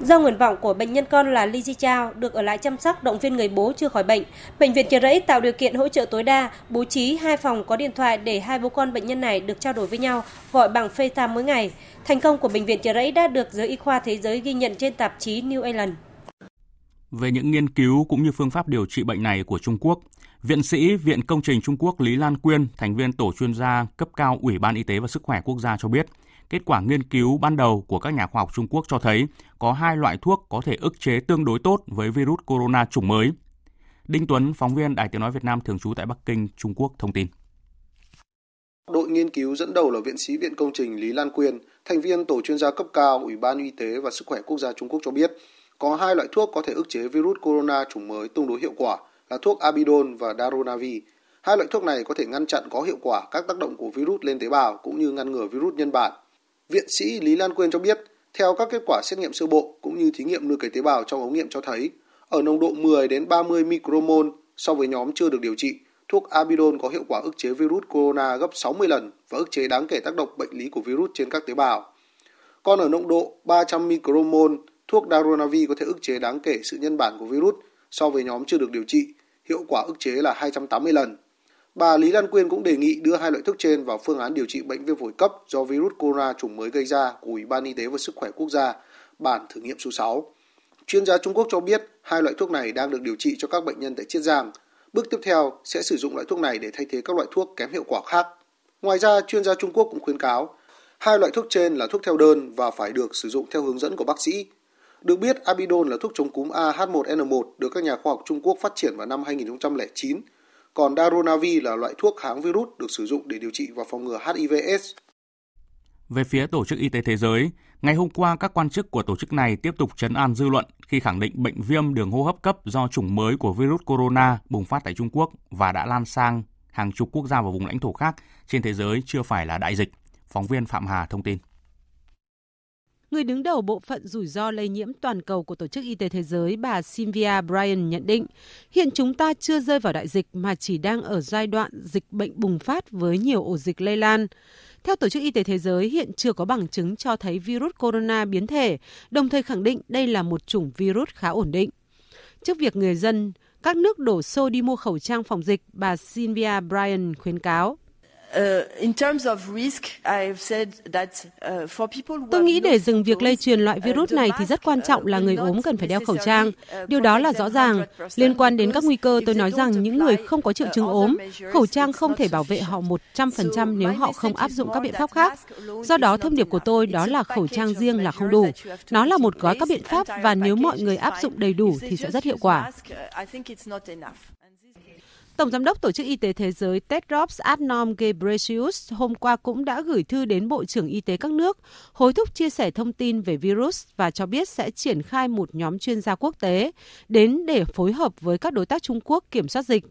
Do nguyện vọng của bệnh nhân con là Lee Ji Chao được ở lại chăm sóc động viên người bố chưa khỏi bệnh, bệnh viện Chợ Rẫy tạo điều kiện hỗ trợ tối đa, bố trí hai phòng có điện thoại để hai bố con bệnh nhân này được trao đổi với nhau, gọi bằng FaceTime mỗi ngày. Thành công của bệnh viện Chợ Rẫy đã được giới y khoa thế giới ghi nhận trên tạp chí New England. Về những nghiên cứu cũng như phương pháp điều trị bệnh này của Trung Quốc, Viện sĩ Viện Công trình Trung Quốc Lý Lan Quyên, thành viên tổ chuyên gia cấp cao Ủy ban Y tế và Sức khỏe Quốc gia cho biết, kết quả nghiên cứu ban đầu của các nhà khoa học Trung Quốc cho thấy có hai loại thuốc có thể ức chế tương đối tốt với virus corona chủng mới. Đinh Tuấn, phóng viên Đài Tiếng Nói Việt Nam thường trú tại Bắc Kinh, Trung Quốc thông tin. Đội nghiên cứu dẫn đầu là viện sĩ Viện Công trình Lý Lan Quyên, thành viên tổ chuyên gia cấp cao Ủy ban Y tế và Sức khỏe Quốc gia Trung Quốc cho biết, có hai loại thuốc có thể ức chế virus corona chủng mới tương đối hiệu quả là thuốc Abidol và Daronavi. Hai loại thuốc này có thể ngăn chặn có hiệu quả các tác động của virus lên tế bào cũng như ngăn ngừa virus nhân bản. Viện sĩ Lý Lan Quyên cho biết, theo các kết quả xét nghiệm sơ bộ cũng như thí nghiệm nuôi cấy tế bào trong ống nghiệm cho thấy, ở nồng độ 10 đến 30 micromol so với nhóm chưa được điều trị, thuốc Abidol có hiệu quả ức chế virus corona gấp 60 lần và ức chế đáng kể tác động bệnh lý của virus trên các tế bào. Còn ở nồng độ 300 micromol, thuốc Daronavi có thể ức chế đáng kể sự nhân bản của virus so với nhóm chưa được điều trị, hiệu quả ức chế là 280 lần. Bà Lý Lan Quyên cũng đề nghị đưa hai loại thuốc trên vào phương án điều trị bệnh viêm phổi cấp do virus corona chủng mới gây ra của Ủy ban Y tế và Sức khỏe Quốc gia, bản thử nghiệm số 6. Chuyên gia Trung Quốc cho biết hai loại thuốc này đang được điều trị cho các bệnh nhân tại Chiết Giang. Bước tiếp theo sẽ sử dụng loại thuốc này để thay thế các loại thuốc kém hiệu quả khác. Ngoài ra, chuyên gia Trung Quốc cũng khuyến cáo hai loại thuốc trên là thuốc theo đơn và phải được sử dụng theo hướng dẫn của bác sĩ. Được biết, Abidol là thuốc chống cúm AH1N1 được các nhà khoa học Trung Quốc phát triển vào năm 2009 còn Daronavi là loại thuốc kháng virus được sử dụng để điều trị và phòng ngừa HIV/AIDS. Về phía Tổ chức Y tế Thế giới, ngày hôm qua các quan chức của tổ chức này tiếp tục chấn an dư luận khi khẳng định bệnh viêm đường hô hấp cấp do chủng mới của virus corona bùng phát tại Trung Quốc và đã lan sang hàng chục quốc gia và vùng lãnh thổ khác trên thế giới chưa phải là đại dịch. Phóng viên Phạm Hà thông tin người đứng đầu bộ phận rủi ro lây nhiễm toàn cầu của Tổ chức Y tế Thế giới bà Sylvia Bryan nhận định, hiện chúng ta chưa rơi vào đại dịch mà chỉ đang ở giai đoạn dịch bệnh bùng phát với nhiều ổ dịch lây lan. Theo Tổ chức Y tế Thế giới, hiện chưa có bằng chứng cho thấy virus corona biến thể, đồng thời khẳng định đây là một chủng virus khá ổn định. Trước việc người dân các nước đổ xô đi mua khẩu trang phòng dịch, bà Sylvia Bryan khuyến cáo Tôi nghĩ để dừng việc lây truyền loại uh, virus này thì rất quan uh, trọng là người ốm cần phải đeo khẩu trang. Uh, Điều đó là rõ ràng. Liên quan đến các nguy cơ, tôi nói rằng những người không có triệu chứng ốm, khẩu trang không thể bảo vệ họ 100% nếu họ không áp dụng các biện pháp khác. Do đó, thông điệp của tôi đó là khẩu trang riêng là không đủ. Nó là một gói các biện pháp và nếu mọi người áp dụng đầy đủ thì sẽ rất hiệu quả. Tổng giám đốc Tổ chức Y tế Thế giới Tedros Adhanom Ghebreyesus hôm qua cũng đã gửi thư đến Bộ trưởng Y tế các nước hối thúc chia sẻ thông tin về virus và cho biết sẽ triển khai một nhóm chuyên gia quốc tế đến để phối hợp với các đối tác Trung Quốc kiểm soát dịch.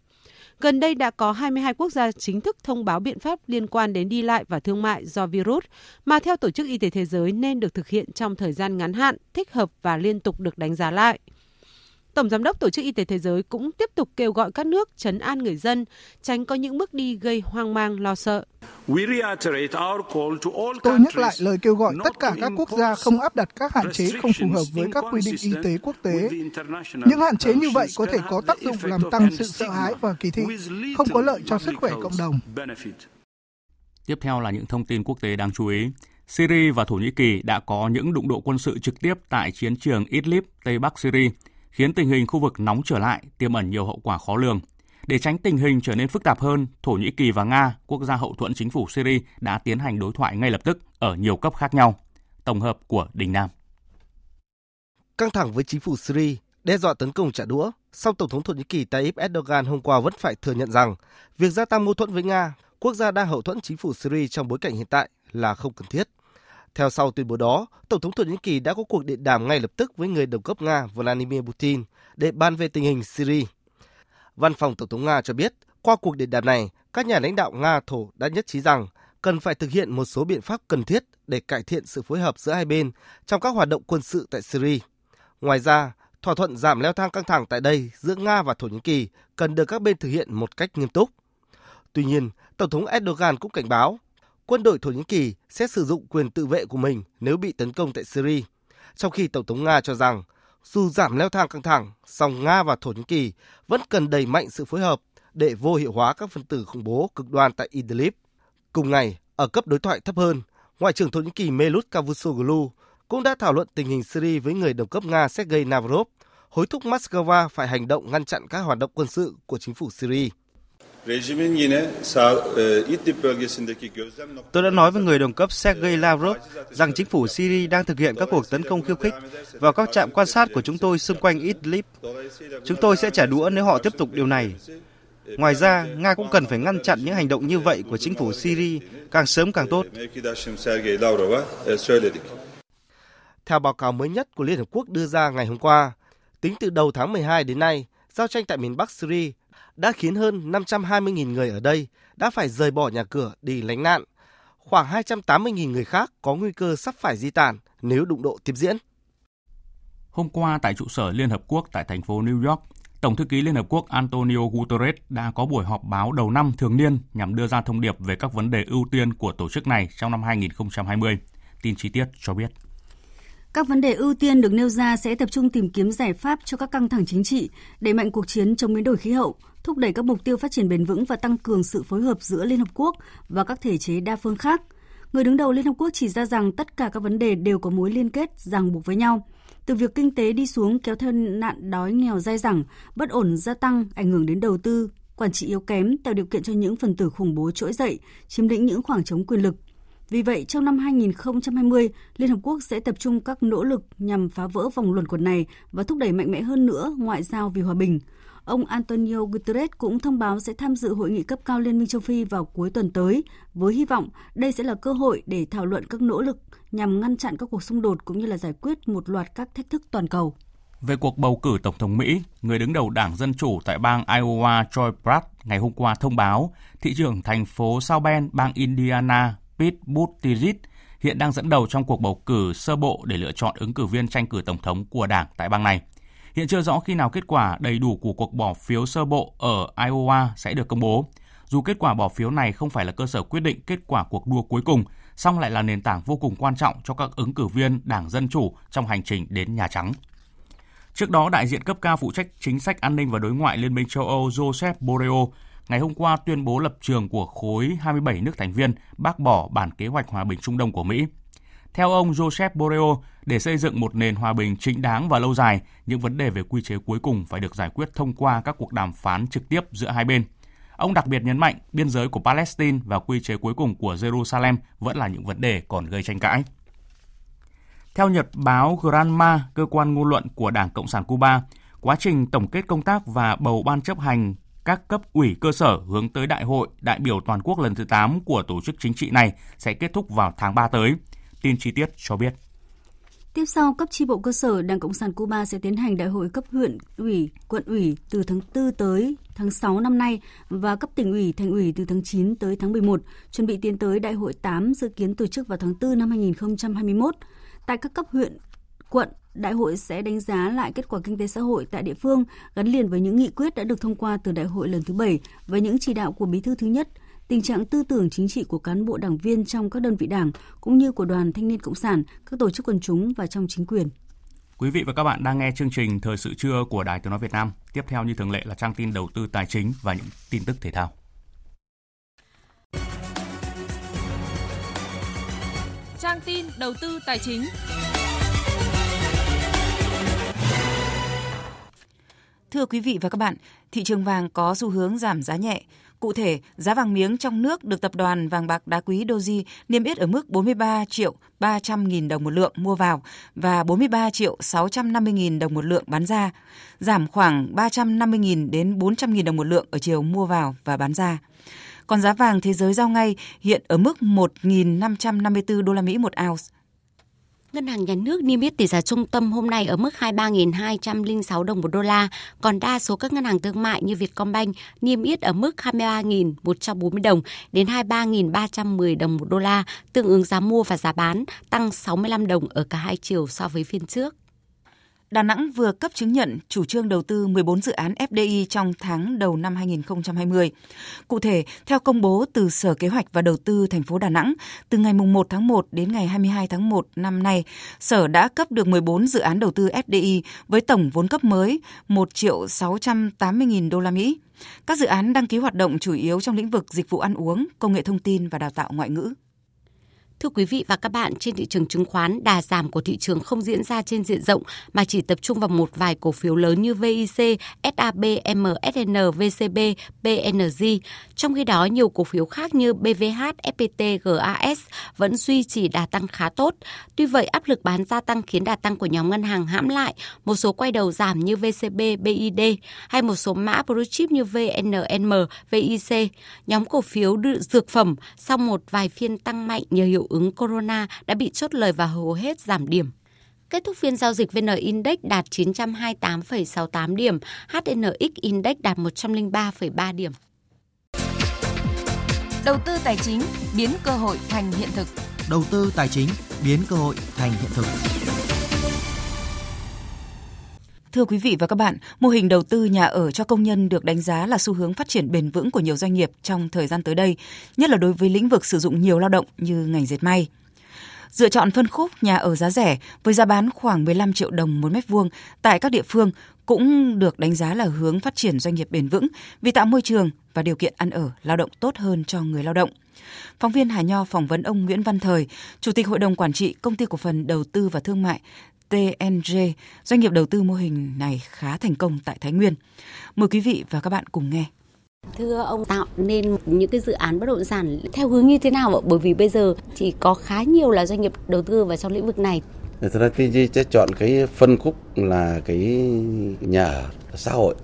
Gần đây đã có 22 quốc gia chính thức thông báo biện pháp liên quan đến đi lại và thương mại do virus mà theo Tổ chức Y tế Thế giới nên được thực hiện trong thời gian ngắn hạn, thích hợp và liên tục được đánh giá lại. Tổng Giám đốc Tổ chức Y tế Thế giới cũng tiếp tục kêu gọi các nước chấn an người dân, tránh có những bước đi gây hoang mang lo sợ. Tôi nhắc lại lời kêu gọi tất cả các quốc gia không áp đặt các hạn chế không phù hợp với các quy định y tế quốc tế. Những hạn chế như vậy có thể có tác dụng làm tăng sự sợ hãi và kỳ thị, không có lợi cho sức khỏe cộng đồng. Tiếp theo là những thông tin quốc tế đáng chú ý. Syria và Thổ Nhĩ Kỳ đã có những đụng độ quân sự trực tiếp tại chiến trường Idlib, Tây Bắc Syria khiến tình hình khu vực nóng trở lại, tiềm ẩn nhiều hậu quả khó lường. Để tránh tình hình trở nên phức tạp hơn, Thổ Nhĩ Kỳ và Nga, quốc gia hậu thuẫn chính phủ Syria đã tiến hành đối thoại ngay lập tức ở nhiều cấp khác nhau. Tổng hợp của Đình Nam. Căng thẳng với chính phủ Syria, đe dọa tấn công trả đũa, song Tổng thống Thổ Nhĩ Kỳ Tayyip Erdogan hôm qua vẫn phải thừa nhận rằng việc gia tăng mâu thuẫn với Nga, quốc gia đang hậu thuẫn chính phủ Syria trong bối cảnh hiện tại là không cần thiết. Theo sau tuyên bố đó, Tổng thống Thổ Nhĩ Kỳ đã có cuộc điện đàm ngay lập tức với người đồng cấp Nga Vladimir Putin để bàn về tình hình Syria. Văn phòng Tổng thống Nga cho biết, qua cuộc điện đàm này, các nhà lãnh đạo Nga Thổ đã nhất trí rằng cần phải thực hiện một số biện pháp cần thiết để cải thiện sự phối hợp giữa hai bên trong các hoạt động quân sự tại Syria. Ngoài ra, thỏa thuận giảm leo thang căng thẳng tại đây giữa Nga và Thổ Nhĩ Kỳ cần được các bên thực hiện một cách nghiêm túc. Tuy nhiên, Tổng thống Erdogan cũng cảnh báo quân đội Thổ Nhĩ Kỳ sẽ sử dụng quyền tự vệ của mình nếu bị tấn công tại Syria, trong khi Tổng thống Nga cho rằng dù giảm leo thang căng thẳng, song Nga và Thổ Nhĩ Kỳ vẫn cần đẩy mạnh sự phối hợp để vô hiệu hóa các phần tử khủng bố cực đoan tại Idlib. Cùng ngày, ở cấp đối thoại thấp hơn, Ngoại trưởng Thổ Nhĩ Kỳ Melut Cavusoglu cũng đã thảo luận tình hình Syria với người đồng cấp Nga Sergei Lavrov, hối thúc Moscow phải hành động ngăn chặn các hoạt động quân sự của chính phủ Syria. Tôi đã nói với người đồng cấp Sergei Lavrov rằng chính phủ Syria đang thực hiện các cuộc tấn công khiêu khích vào các trạm quan sát của chúng tôi xung quanh Idlib. Chúng tôi sẽ trả đũa nếu họ tiếp tục điều này. Ngoài ra, Nga cũng cần phải ngăn chặn những hành động như vậy của chính phủ Syria càng sớm càng tốt. Theo báo cáo mới nhất của Liên Hợp Quốc đưa ra ngày hôm qua, tính từ đầu tháng 12 đến nay, giao tranh tại miền Bắc Syria đã khiến hơn 520.000 người ở đây đã phải rời bỏ nhà cửa đi lánh nạn. Khoảng 280.000 người khác có nguy cơ sắp phải di tản nếu đụng độ tiếp diễn. Hôm qua tại trụ sở Liên Hợp Quốc tại thành phố New York, Tổng thư ký Liên Hợp Quốc Antonio Guterres đã có buổi họp báo đầu năm thường niên nhằm đưa ra thông điệp về các vấn đề ưu tiên của tổ chức này trong năm 2020. Tin chi tiết cho biết. Các vấn đề ưu tiên được nêu ra sẽ tập trung tìm kiếm giải pháp cho các căng thẳng chính trị, đẩy mạnh cuộc chiến chống biến đổi khí hậu, thúc đẩy các mục tiêu phát triển bền vững và tăng cường sự phối hợp giữa Liên Hợp Quốc và các thể chế đa phương khác. Người đứng đầu Liên Hợp Quốc chỉ ra rằng tất cả các vấn đề đều có mối liên kết ràng buộc với nhau. Từ việc kinh tế đi xuống kéo theo nạn đói nghèo dai dẳng, bất ổn gia tăng, ảnh hưởng đến đầu tư, quản trị yếu kém tạo điều kiện cho những phần tử khủng bố trỗi dậy, chiếm lĩnh những khoảng trống quyền lực – vì vậy, trong năm 2020, Liên Hợp Quốc sẽ tập trung các nỗ lực nhằm phá vỡ vòng luẩn quẩn này và thúc đẩy mạnh mẽ hơn nữa ngoại giao vì hòa bình. Ông Antonio Guterres cũng thông báo sẽ tham dự hội nghị cấp cao Liên minh châu Phi vào cuối tuần tới, với hy vọng đây sẽ là cơ hội để thảo luận các nỗ lực nhằm ngăn chặn các cuộc xung đột cũng như là giải quyết một loạt các thách thức toàn cầu. Về cuộc bầu cử Tổng thống Mỹ, người đứng đầu Đảng Dân Chủ tại bang Iowa Joy Pratt ngày hôm qua thông báo thị trưởng thành phố South Bend, bang Indiana Pete Buttigieg hiện đang dẫn đầu trong cuộc bầu cử sơ bộ để lựa chọn ứng cử viên tranh cử tổng thống của đảng tại bang này. Hiện chưa rõ khi nào kết quả đầy đủ của cuộc bỏ phiếu sơ bộ ở Iowa sẽ được công bố. Dù kết quả bỏ phiếu này không phải là cơ sở quyết định kết quả cuộc đua cuối cùng, song lại là nền tảng vô cùng quan trọng cho các ứng cử viên Đảng Dân Chủ trong hành trình đến Nhà Trắng. Trước đó, đại diện cấp cao phụ trách chính sách an ninh và đối ngoại Liên minh châu Âu Joseph Borrell ngày hôm qua tuyên bố lập trường của khối 27 nước thành viên bác bỏ bản kế hoạch hòa bình Trung Đông của Mỹ. Theo ông Joseph Borrell, để xây dựng một nền hòa bình chính đáng và lâu dài, những vấn đề về quy chế cuối cùng phải được giải quyết thông qua các cuộc đàm phán trực tiếp giữa hai bên. Ông đặc biệt nhấn mạnh biên giới của Palestine và quy chế cuối cùng của Jerusalem vẫn là những vấn đề còn gây tranh cãi. Theo nhật báo Granma, cơ quan ngôn luận của Đảng Cộng sản Cuba, quá trình tổng kết công tác và bầu ban chấp hành các cấp ủy cơ sở hướng tới đại hội đại biểu toàn quốc lần thứ 8 của tổ chức chính trị này sẽ kết thúc vào tháng 3 tới. Tin chi tiết cho biết. Tiếp sau, cấp tri bộ cơ sở Đảng Cộng sản Cuba sẽ tiến hành đại hội cấp huyện ủy, quận ủy từ tháng 4 tới tháng 6 năm nay và cấp tỉnh ủy, thành ủy từ tháng 9 tới tháng 11, chuẩn bị tiến tới đại hội 8 dự kiến tổ chức vào tháng 4 năm 2021. Tại các cấp huyện, quận, đại hội sẽ đánh giá lại kết quả kinh tế xã hội tại địa phương gắn liền với những nghị quyết đã được thông qua từ đại hội lần thứ 7 và những chỉ đạo của bí thư thứ nhất, tình trạng tư tưởng chính trị của cán bộ đảng viên trong các đơn vị đảng cũng như của đoàn thanh niên cộng sản, các tổ chức quần chúng và trong chính quyền. Quý vị và các bạn đang nghe chương trình Thời sự trưa của Đài Tiếng nói Việt Nam. Tiếp theo như thường lệ là trang tin đầu tư tài chính và những tin tức thể thao. Trang tin đầu tư tài chính. Thưa quý vị và các bạn, thị trường vàng có xu hướng giảm giá nhẹ. Cụ thể, giá vàng miếng trong nước được tập đoàn vàng bạc đá quý Doji niêm yết ở mức 43 triệu 300 nghìn đồng một lượng mua vào và 43 triệu 650 nghìn đồng một lượng bán ra, giảm khoảng 350 nghìn đến 400 nghìn đồng một lượng ở chiều mua vào và bán ra. Còn giá vàng thế giới giao ngay hiện ở mức 1.554 đô la Mỹ một ounce. Ngân hàng Nhà nước niêm yết tỷ giá trung tâm hôm nay ở mức 23.206 đồng một đô la, còn đa số các ngân hàng thương mại như Vietcombank niêm yết ở mức 23.140 đồng đến 23.310 đồng một đô la, tương ứng giá mua và giá bán tăng 65 đồng ở cả hai chiều so với phiên trước. Đà Nẵng vừa cấp chứng nhận chủ trương đầu tư 14 dự án FDI trong tháng đầu năm 2020. Cụ thể, theo công bố từ Sở Kế hoạch và Đầu tư thành phố Đà Nẵng, từ ngày 1 tháng 1 đến ngày 22 tháng 1 năm nay, Sở đã cấp được 14 dự án đầu tư FDI với tổng vốn cấp mới 1 triệu 680 nghìn đô la Mỹ. Các dự án đăng ký hoạt động chủ yếu trong lĩnh vực dịch vụ ăn uống, công nghệ thông tin và đào tạo ngoại ngữ. Thưa quý vị và các bạn, trên thị trường chứng khoán, đà giảm của thị trường không diễn ra trên diện rộng mà chỉ tập trung vào một vài cổ phiếu lớn như VIC, SAB, MSN, VCB, PNG. Trong khi đó, nhiều cổ phiếu khác như BVH, FPT, GAS vẫn duy trì đà tăng khá tốt. Tuy vậy, áp lực bán gia tăng khiến đà tăng của nhóm ngân hàng hãm lại. Một số quay đầu giảm như VCB, BID hay một số mã blue chip như VNM, VIC. Nhóm cổ phiếu dược phẩm sau một vài phiên tăng mạnh nhờ hiệu ứng corona đã bị chốt lời và hầu hết giảm điểm. Kết thúc phiên giao dịch VN Index đạt 928,68 điểm, HNX Index đạt 103,3 điểm. Đầu tư tài chính biến cơ hội thành hiện thực. Đầu tư tài chính biến cơ hội thành hiện thực. Thưa quý vị và các bạn, mô hình đầu tư nhà ở cho công nhân được đánh giá là xu hướng phát triển bền vững của nhiều doanh nghiệp trong thời gian tới đây, nhất là đối với lĩnh vực sử dụng nhiều lao động như ngành dệt may. Dựa chọn phân khúc nhà ở giá rẻ với giá bán khoảng 15 triệu đồng một mét vuông tại các địa phương cũng được đánh giá là hướng phát triển doanh nghiệp bền vững vì tạo môi trường và điều kiện ăn ở lao động tốt hơn cho người lao động. Phóng viên Hà Nho phỏng vấn ông Nguyễn Văn Thời, Chủ tịch Hội đồng Quản trị Công ty Cổ phần Đầu tư và Thương mại TNG, doanh nghiệp đầu tư mô hình này khá thành công tại Thái Nguyên. Mời quý vị và các bạn cùng nghe. Thưa ông tạo nên những cái dự án bất động sản theo hướng như thế nào ạ? Bởi vì bây giờ chỉ có khá nhiều là doanh nghiệp đầu tư vào trong lĩnh vực này. Thật ra TNG sẽ chọn cái phân khúc là cái nhà xã hội,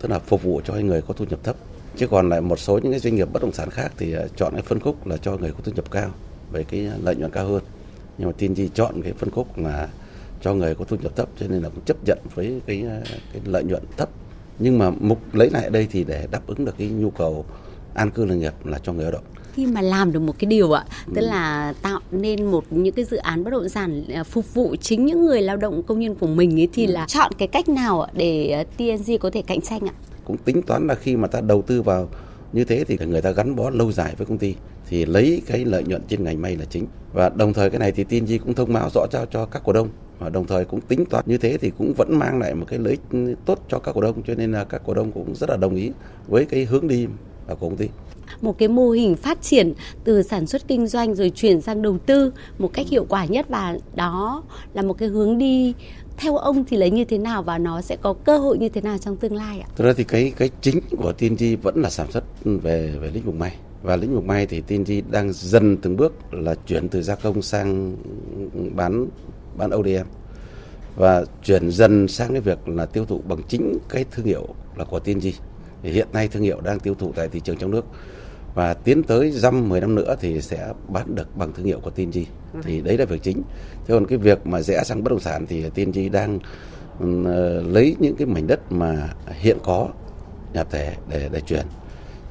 tức là phục vụ cho người có thu nhập thấp. Chứ còn lại một số những cái doanh nghiệp bất động sản khác thì à, chọn cái phân khúc là cho người có thu nhập cao với cái lợi nhuận cao hơn. Nhưng mà TNG chọn cái phân khúc là cho người có thu nhập thấp cho nên là cũng chấp nhận với cái cái lợi nhuận thấp. Nhưng mà mục lấy lại đây thì để đáp ứng được cái nhu cầu an cư lạc nghiệp là cho người lao động. Khi mà làm được một cái điều ạ tức ừ. là tạo nên một những cái dự án bất động sản à, phục vụ chính những người lao động công nhân của mình ấy thì ừ. là chọn cái cách nào để à, TNG có thể cạnh tranh ạ? Cũng tính toán là khi mà ta đầu tư vào như thế thì người ta gắn bó lâu dài với công ty thì lấy cái lợi nhuận trên ngành may là chính. Và đồng thời cái này thì TNG cũng thông báo rõ cho cho các cổ đông và đồng thời cũng tính toán như thế thì cũng vẫn mang lại một cái lợi ích tốt cho các cổ đông cho nên là các cổ đông cũng rất là đồng ý với cái hướng đi của công ty một cái mô hình phát triển từ sản xuất kinh doanh rồi chuyển sang đầu tư một cách hiệu quả nhất và đó là một cái hướng đi theo ông thì lấy như thế nào và nó sẽ có cơ hội như thế nào trong tương lai ạ? Thực ra thì cái cái chính của TNG vẫn là sản xuất về về lĩnh vực may và lĩnh vực may thì TNG đang dần từng bước là chuyển từ gia công sang bán bán ODM và chuyển dần sang cái việc là tiêu thụ bằng chính cái thương hiệu là của TNG. Thì hiện nay thương hiệu đang tiêu thụ tại thị trường trong nước và tiến tới dăm 10 năm nữa thì sẽ bán được bằng thương hiệu của TNG. Thì đấy là việc chính. Thế còn cái việc mà rẽ sang bất động sản thì TNG đang uh, lấy những cái mảnh đất mà hiện có nhà thể để để chuyển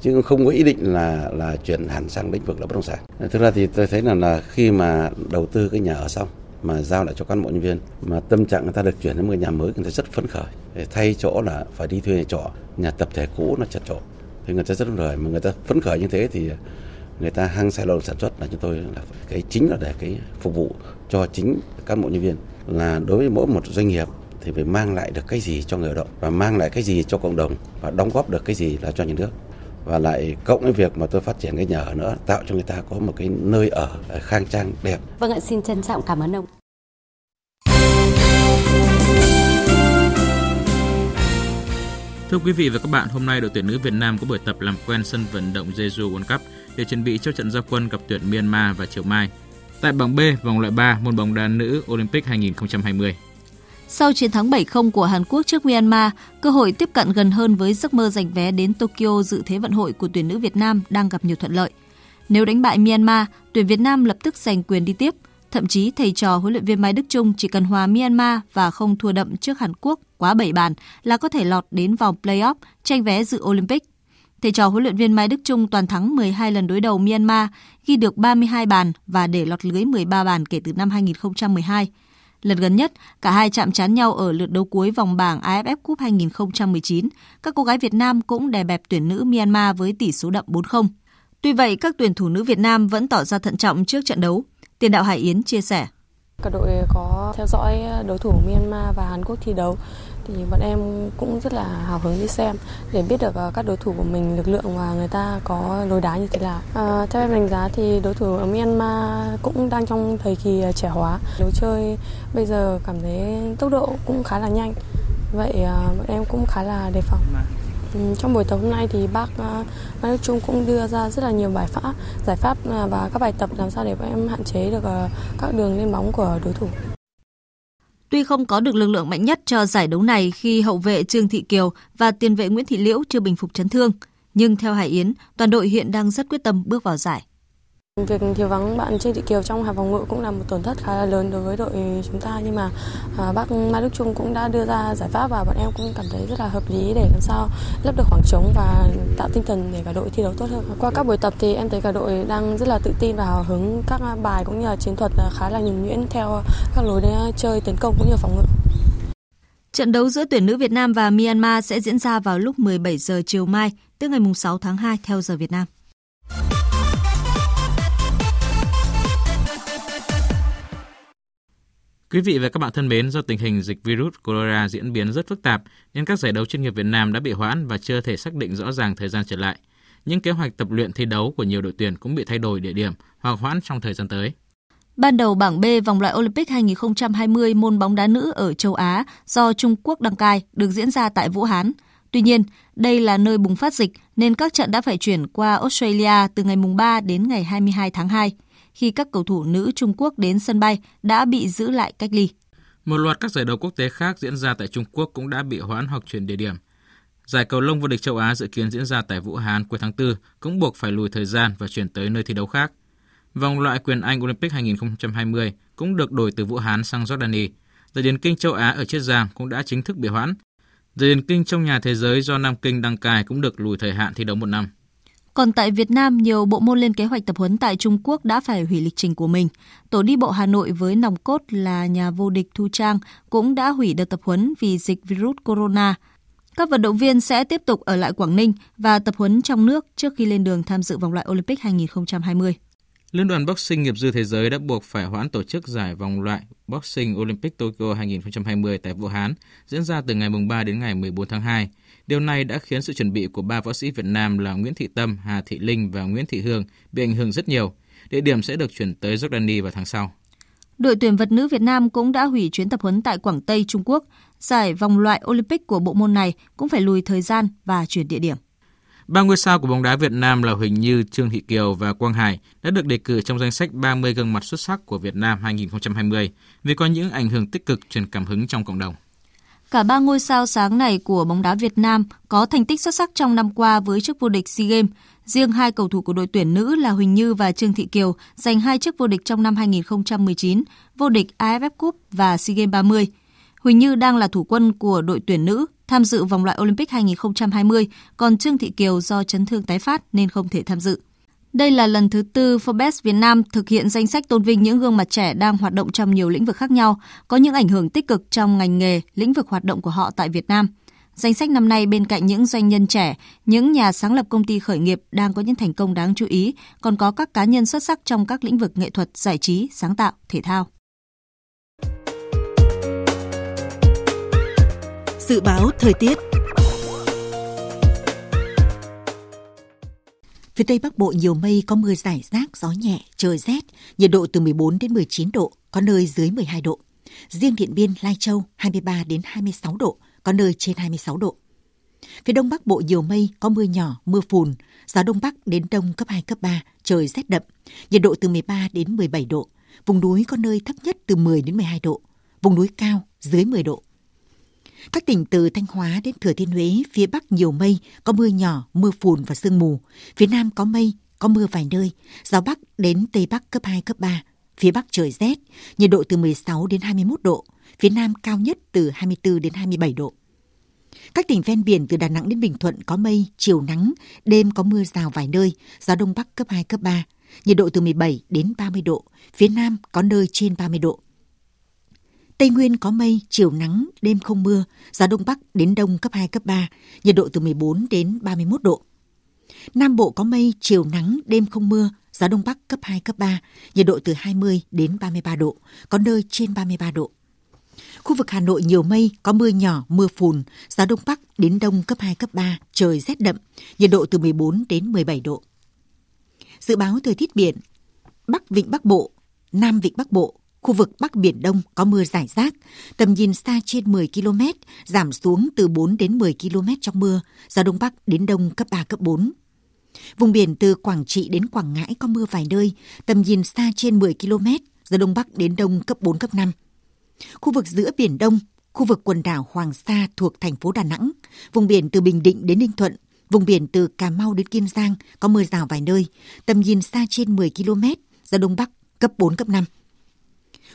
chứ không có ý định là là chuyển hẳn sang lĩnh vực là bất động sản. Thực ra thì tôi thấy là là khi mà đầu tư cái nhà ở xong mà giao lại cho cán bộ nhân viên. Mà tâm trạng người ta được chuyển đến một nhà mới, người ta rất phấn khởi. Để thay chỗ là phải đi thuê nhà trọ, nhà tập thể cũ nó chật trội thì người ta rất phấn khởi. Mà người ta phấn khởi như thế thì người ta hăng say lao động sản xuất là chúng tôi là cái chính là để cái phục vụ cho chính cán bộ nhân viên. Là đối với mỗi một doanh nghiệp thì phải mang lại được cái gì cho người lao động và mang lại cái gì cho cộng đồng và đóng góp được cái gì là cho nhà nước và lại cộng cái việc mà tôi phát triển cái nhà ở nữa tạo cho người ta có một cái nơi ở khang trang đẹp. Vâng ạ, xin trân trọng cảm ơn ông. Thưa quý vị và các bạn, hôm nay đội tuyển nữ Việt Nam có buổi tập làm quen sân vận động Jeju World Cup để chuẩn bị cho trận giao quân gặp tuyển Myanmar vào chiều mai. Tại bảng B, vòng loại 3 môn bóng đá nữ Olympic 2020. Sau chiến thắng 7-0 của Hàn Quốc trước Myanmar, cơ hội tiếp cận gần hơn với giấc mơ giành vé đến Tokyo dự Thế vận hội của tuyển nữ Việt Nam đang gặp nhiều thuận lợi. Nếu đánh bại Myanmar, tuyển Việt Nam lập tức giành quyền đi tiếp. Thậm chí thầy trò huấn luyện viên Mai Đức Trung chỉ cần hòa Myanmar và không thua đậm trước Hàn Quốc quá 7 bàn là có thể lọt đến vòng playoff tranh vé dự Olympic. Thầy trò huấn luyện viên Mai Đức Trung toàn thắng 12 lần đối đầu Myanmar, ghi được 32 bàn và để lọt lưới 13 bàn kể từ năm 2012. Lần gần nhất, cả hai chạm trán nhau ở lượt đấu cuối vòng bảng AFF Cup 2019. Các cô gái Việt Nam cũng đè bẹp tuyển nữ Myanmar với tỷ số đậm 4-0. Tuy vậy, các tuyển thủ nữ Việt Nam vẫn tỏ ra thận trọng trước trận đấu. Tiền đạo Hải Yến chia sẻ. Cả đội có theo dõi đối thủ Myanmar và Hàn Quốc thi đấu thì bọn em cũng rất là hào hứng đi xem để biết được ờ, các đối thủ của mình lực lượng và người ta có lối đá như thế nào. À, theo em đánh giá thì đối thủ ở Myanmar cũng đang trong thời kỳ ờ, trẻ hóa. Lối chơi bây giờ cảm thấy tốc độ cũng khá là nhanh. Vậy bọn em cũng khá là đề phòng. Ừ, trong buổi tập hôm nay thì bác Mai Đức Trung cũng đưa ra rất là nhiều bài pháp, giải pháp và các bài tập làm sao để bọn em hạn chế được các đường lên bóng của đối thủ. Tuy không có được lực lượng mạnh nhất cho giải đấu này khi hậu vệ Trương Thị Kiều và tiền vệ Nguyễn Thị Liễu chưa bình phục chấn thương, nhưng theo Hải Yến, toàn đội hiện đang rất quyết tâm bước vào giải. Việc thiếu vắng bạn Trương Thị Kiều trong hàng phòng ngự cũng là một tổn thất khá là lớn đối với đội chúng ta nhưng mà à, bác Mai Đức Trung cũng đã đưa ra giải pháp và bọn em cũng cảm thấy rất là hợp lý để làm sao lấp được khoảng trống và tạo tinh thần để cả đội thi đấu tốt hơn. Qua các buổi tập thì em thấy cả đội đang rất là tự tin và hào hứng các bài cũng như là chiến thuật khá là nhuần nhuyễn theo các lối chơi tấn công cũng như phòng ngự. Trận đấu giữa tuyển nữ Việt Nam và Myanmar sẽ diễn ra vào lúc 17 giờ chiều mai, tức ngày 6 tháng 2 theo giờ Việt Nam. Quý vị và các bạn thân mến, do tình hình dịch virus corona diễn biến rất phức tạp nên các giải đấu chuyên nghiệp Việt Nam đã bị hoãn và chưa thể xác định rõ ràng thời gian trở lại. Những kế hoạch tập luyện thi đấu của nhiều đội tuyển cũng bị thay đổi địa điểm hoặc hoãn trong thời gian tới. Ban đầu bảng B vòng loại Olympic 2020 môn bóng đá nữ ở châu Á do Trung Quốc đăng cai được diễn ra tại Vũ Hán. Tuy nhiên, đây là nơi bùng phát dịch nên các trận đã phải chuyển qua Australia từ ngày 3 đến ngày 22 tháng 2 khi các cầu thủ nữ Trung Quốc đến sân bay đã bị giữ lại cách ly. Một loạt các giải đấu quốc tế khác diễn ra tại Trung Quốc cũng đã bị hoãn hoặc chuyển địa điểm. Giải cầu lông vô địch châu Á dự kiến diễn ra tại Vũ Hán cuối tháng 4 cũng buộc phải lùi thời gian và chuyển tới nơi thi đấu khác. Vòng loại quyền Anh Olympic 2020 cũng được đổi từ Vũ Hán sang Jordani. Giải điền kinh châu Á ở Chiết Giang cũng đã chính thức bị hoãn. Giải điền kinh trong nhà thế giới do Nam Kinh đăng cai cũng được lùi thời hạn thi đấu một năm. Còn tại Việt Nam, nhiều bộ môn lên kế hoạch tập huấn tại Trung Quốc đã phải hủy lịch trình của mình. Tổ đi bộ Hà Nội với nòng cốt là nhà vô địch Thu Trang cũng đã hủy đợt tập huấn vì dịch virus corona. Các vận động viên sẽ tiếp tục ở lại Quảng Ninh và tập huấn trong nước trước khi lên đường tham dự vòng loại Olympic 2020. Liên đoàn Boxing nghiệp dư thế giới đã buộc phải hoãn tổ chức giải vòng loại Boxing Olympic Tokyo 2020 tại Vũ Hán, diễn ra từ ngày 3 đến ngày 14 tháng 2. Điều này đã khiến sự chuẩn bị của ba võ sĩ Việt Nam là Nguyễn Thị Tâm, Hà Thị Linh và Nguyễn Thị Hương bị ảnh hưởng rất nhiều. Địa điểm sẽ được chuyển tới Jordani vào tháng sau. Đội tuyển vật nữ Việt Nam cũng đã hủy chuyến tập huấn tại Quảng Tây, Trung Quốc. Giải vòng loại Olympic của bộ môn này cũng phải lùi thời gian và chuyển địa điểm. Ba ngôi sao của bóng đá Việt Nam là Huỳnh Như, Trương Thị Kiều và Quang Hải đã được đề cử trong danh sách 30 gương mặt xuất sắc của Việt Nam 2020 vì có những ảnh hưởng tích cực truyền cảm hứng trong cộng đồng. Cả ba ngôi sao sáng này của bóng đá Việt Nam có thành tích xuất sắc trong năm qua với chức vô địch SEA Games. Riêng hai cầu thủ của đội tuyển nữ là Huỳnh Như và Trương Thị Kiều giành hai chức vô địch trong năm 2019, vô địch AFF Cup và SEA Games 30. Huỳnh Như đang là thủ quân của đội tuyển nữ tham dự vòng loại Olympic 2020, còn Trương Thị Kiều do chấn thương tái phát nên không thể tham dự. Đây là lần thứ tư Forbes Việt Nam thực hiện danh sách tôn vinh những gương mặt trẻ đang hoạt động trong nhiều lĩnh vực khác nhau, có những ảnh hưởng tích cực trong ngành nghề, lĩnh vực hoạt động của họ tại Việt Nam. Danh sách năm nay bên cạnh những doanh nhân trẻ, những nhà sáng lập công ty khởi nghiệp đang có những thành công đáng chú ý, còn có các cá nhân xuất sắc trong các lĩnh vực nghệ thuật, giải trí, sáng tạo, thể thao. Dự báo thời tiết Phía Tây Bắc Bộ nhiều mây có mưa rải rác, gió nhẹ, trời rét, nhiệt độ từ 14 đến 19 độ, có nơi dưới 12 độ. Riêng Điện Biên, Lai Châu 23 đến 26 độ, có nơi trên 26 độ. Phía Đông Bắc Bộ nhiều mây, có mưa nhỏ, mưa phùn, gió Đông Bắc đến Đông cấp 2, cấp 3, trời rét đậm, nhiệt độ từ 13 đến 17 độ. Vùng núi có nơi thấp nhất từ 10 đến 12 độ, vùng núi cao dưới 10 độ. Các tỉnh từ Thanh Hóa đến Thừa Thiên Huế, phía Bắc nhiều mây, có mưa nhỏ, mưa phùn và sương mù. Phía Nam có mây, có mưa vài nơi, gió Bắc đến Tây Bắc cấp 2, cấp 3. Phía Bắc trời rét, nhiệt độ từ 16 đến 21 độ, phía Nam cao nhất từ 24 đến 27 độ. Các tỉnh ven biển từ Đà Nẵng đến Bình Thuận có mây, chiều nắng, đêm có mưa rào vài nơi, gió Đông Bắc cấp 2, cấp 3. Nhiệt độ từ 17 đến 30 độ, phía Nam có nơi trên 30 độ. Tây Nguyên có mây, chiều nắng, đêm không mưa, gió đông bắc đến đông cấp 2, cấp 3, nhiệt độ từ 14 đến 31 độ. Nam Bộ có mây, chiều nắng, đêm không mưa, gió đông bắc cấp 2, cấp 3, nhiệt độ từ 20 đến 33 độ, có nơi trên 33 độ. Khu vực Hà Nội nhiều mây, có mưa nhỏ, mưa phùn, gió đông bắc đến đông cấp 2, cấp 3, trời rét đậm, nhiệt độ từ 14 đến 17 độ. Dự báo thời tiết biển, Bắc Vịnh Bắc Bộ, Nam Vịnh Bắc Bộ, khu vực Bắc Biển Đông có mưa rải rác, tầm nhìn xa trên 10 km, giảm xuống từ 4 đến 10 km trong mưa, gió Đông Bắc đến Đông cấp 3, cấp 4. Vùng biển từ Quảng Trị đến Quảng Ngãi có mưa vài nơi, tầm nhìn xa trên 10 km, gió Đông Bắc đến Đông cấp 4, cấp 5. Khu vực giữa Biển Đông, khu vực quần đảo Hoàng Sa thuộc thành phố Đà Nẵng, vùng biển từ Bình Định đến Ninh Thuận, vùng biển từ Cà Mau đến Kiên Giang có mưa rào vài nơi, tầm nhìn xa trên 10 km, gió Đông Bắc cấp 4, cấp 5.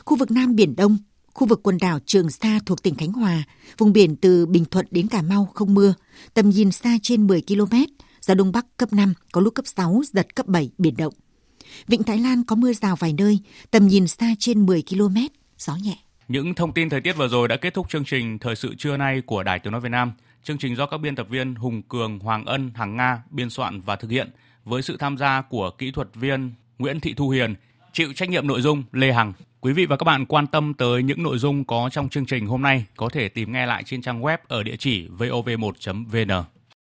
Khu vực Nam Biển Đông, khu vực quần đảo Trường Sa thuộc tỉnh Khánh Hòa, vùng biển từ Bình Thuận đến Cà Mau không mưa, tầm nhìn xa trên 10 km, gió Đông Bắc cấp 5, có lúc cấp 6, giật cấp 7, biển động. Vịnh Thái Lan có mưa rào vài nơi, tầm nhìn xa trên 10 km, gió nhẹ. Những thông tin thời tiết vừa rồi đã kết thúc chương trình Thời sự trưa nay của Đài Tiếng Nói Việt Nam. Chương trình do các biên tập viên Hùng Cường, Hoàng Ân, Hằng Nga biên soạn và thực hiện với sự tham gia của kỹ thuật viên Nguyễn Thị Thu Hiền, chịu trách nhiệm nội dung, Lê Hằng. Quý vị và các bạn quan tâm tới những nội dung có trong chương trình hôm nay, có thể tìm nghe lại trên trang web ở địa chỉ vov1.vn.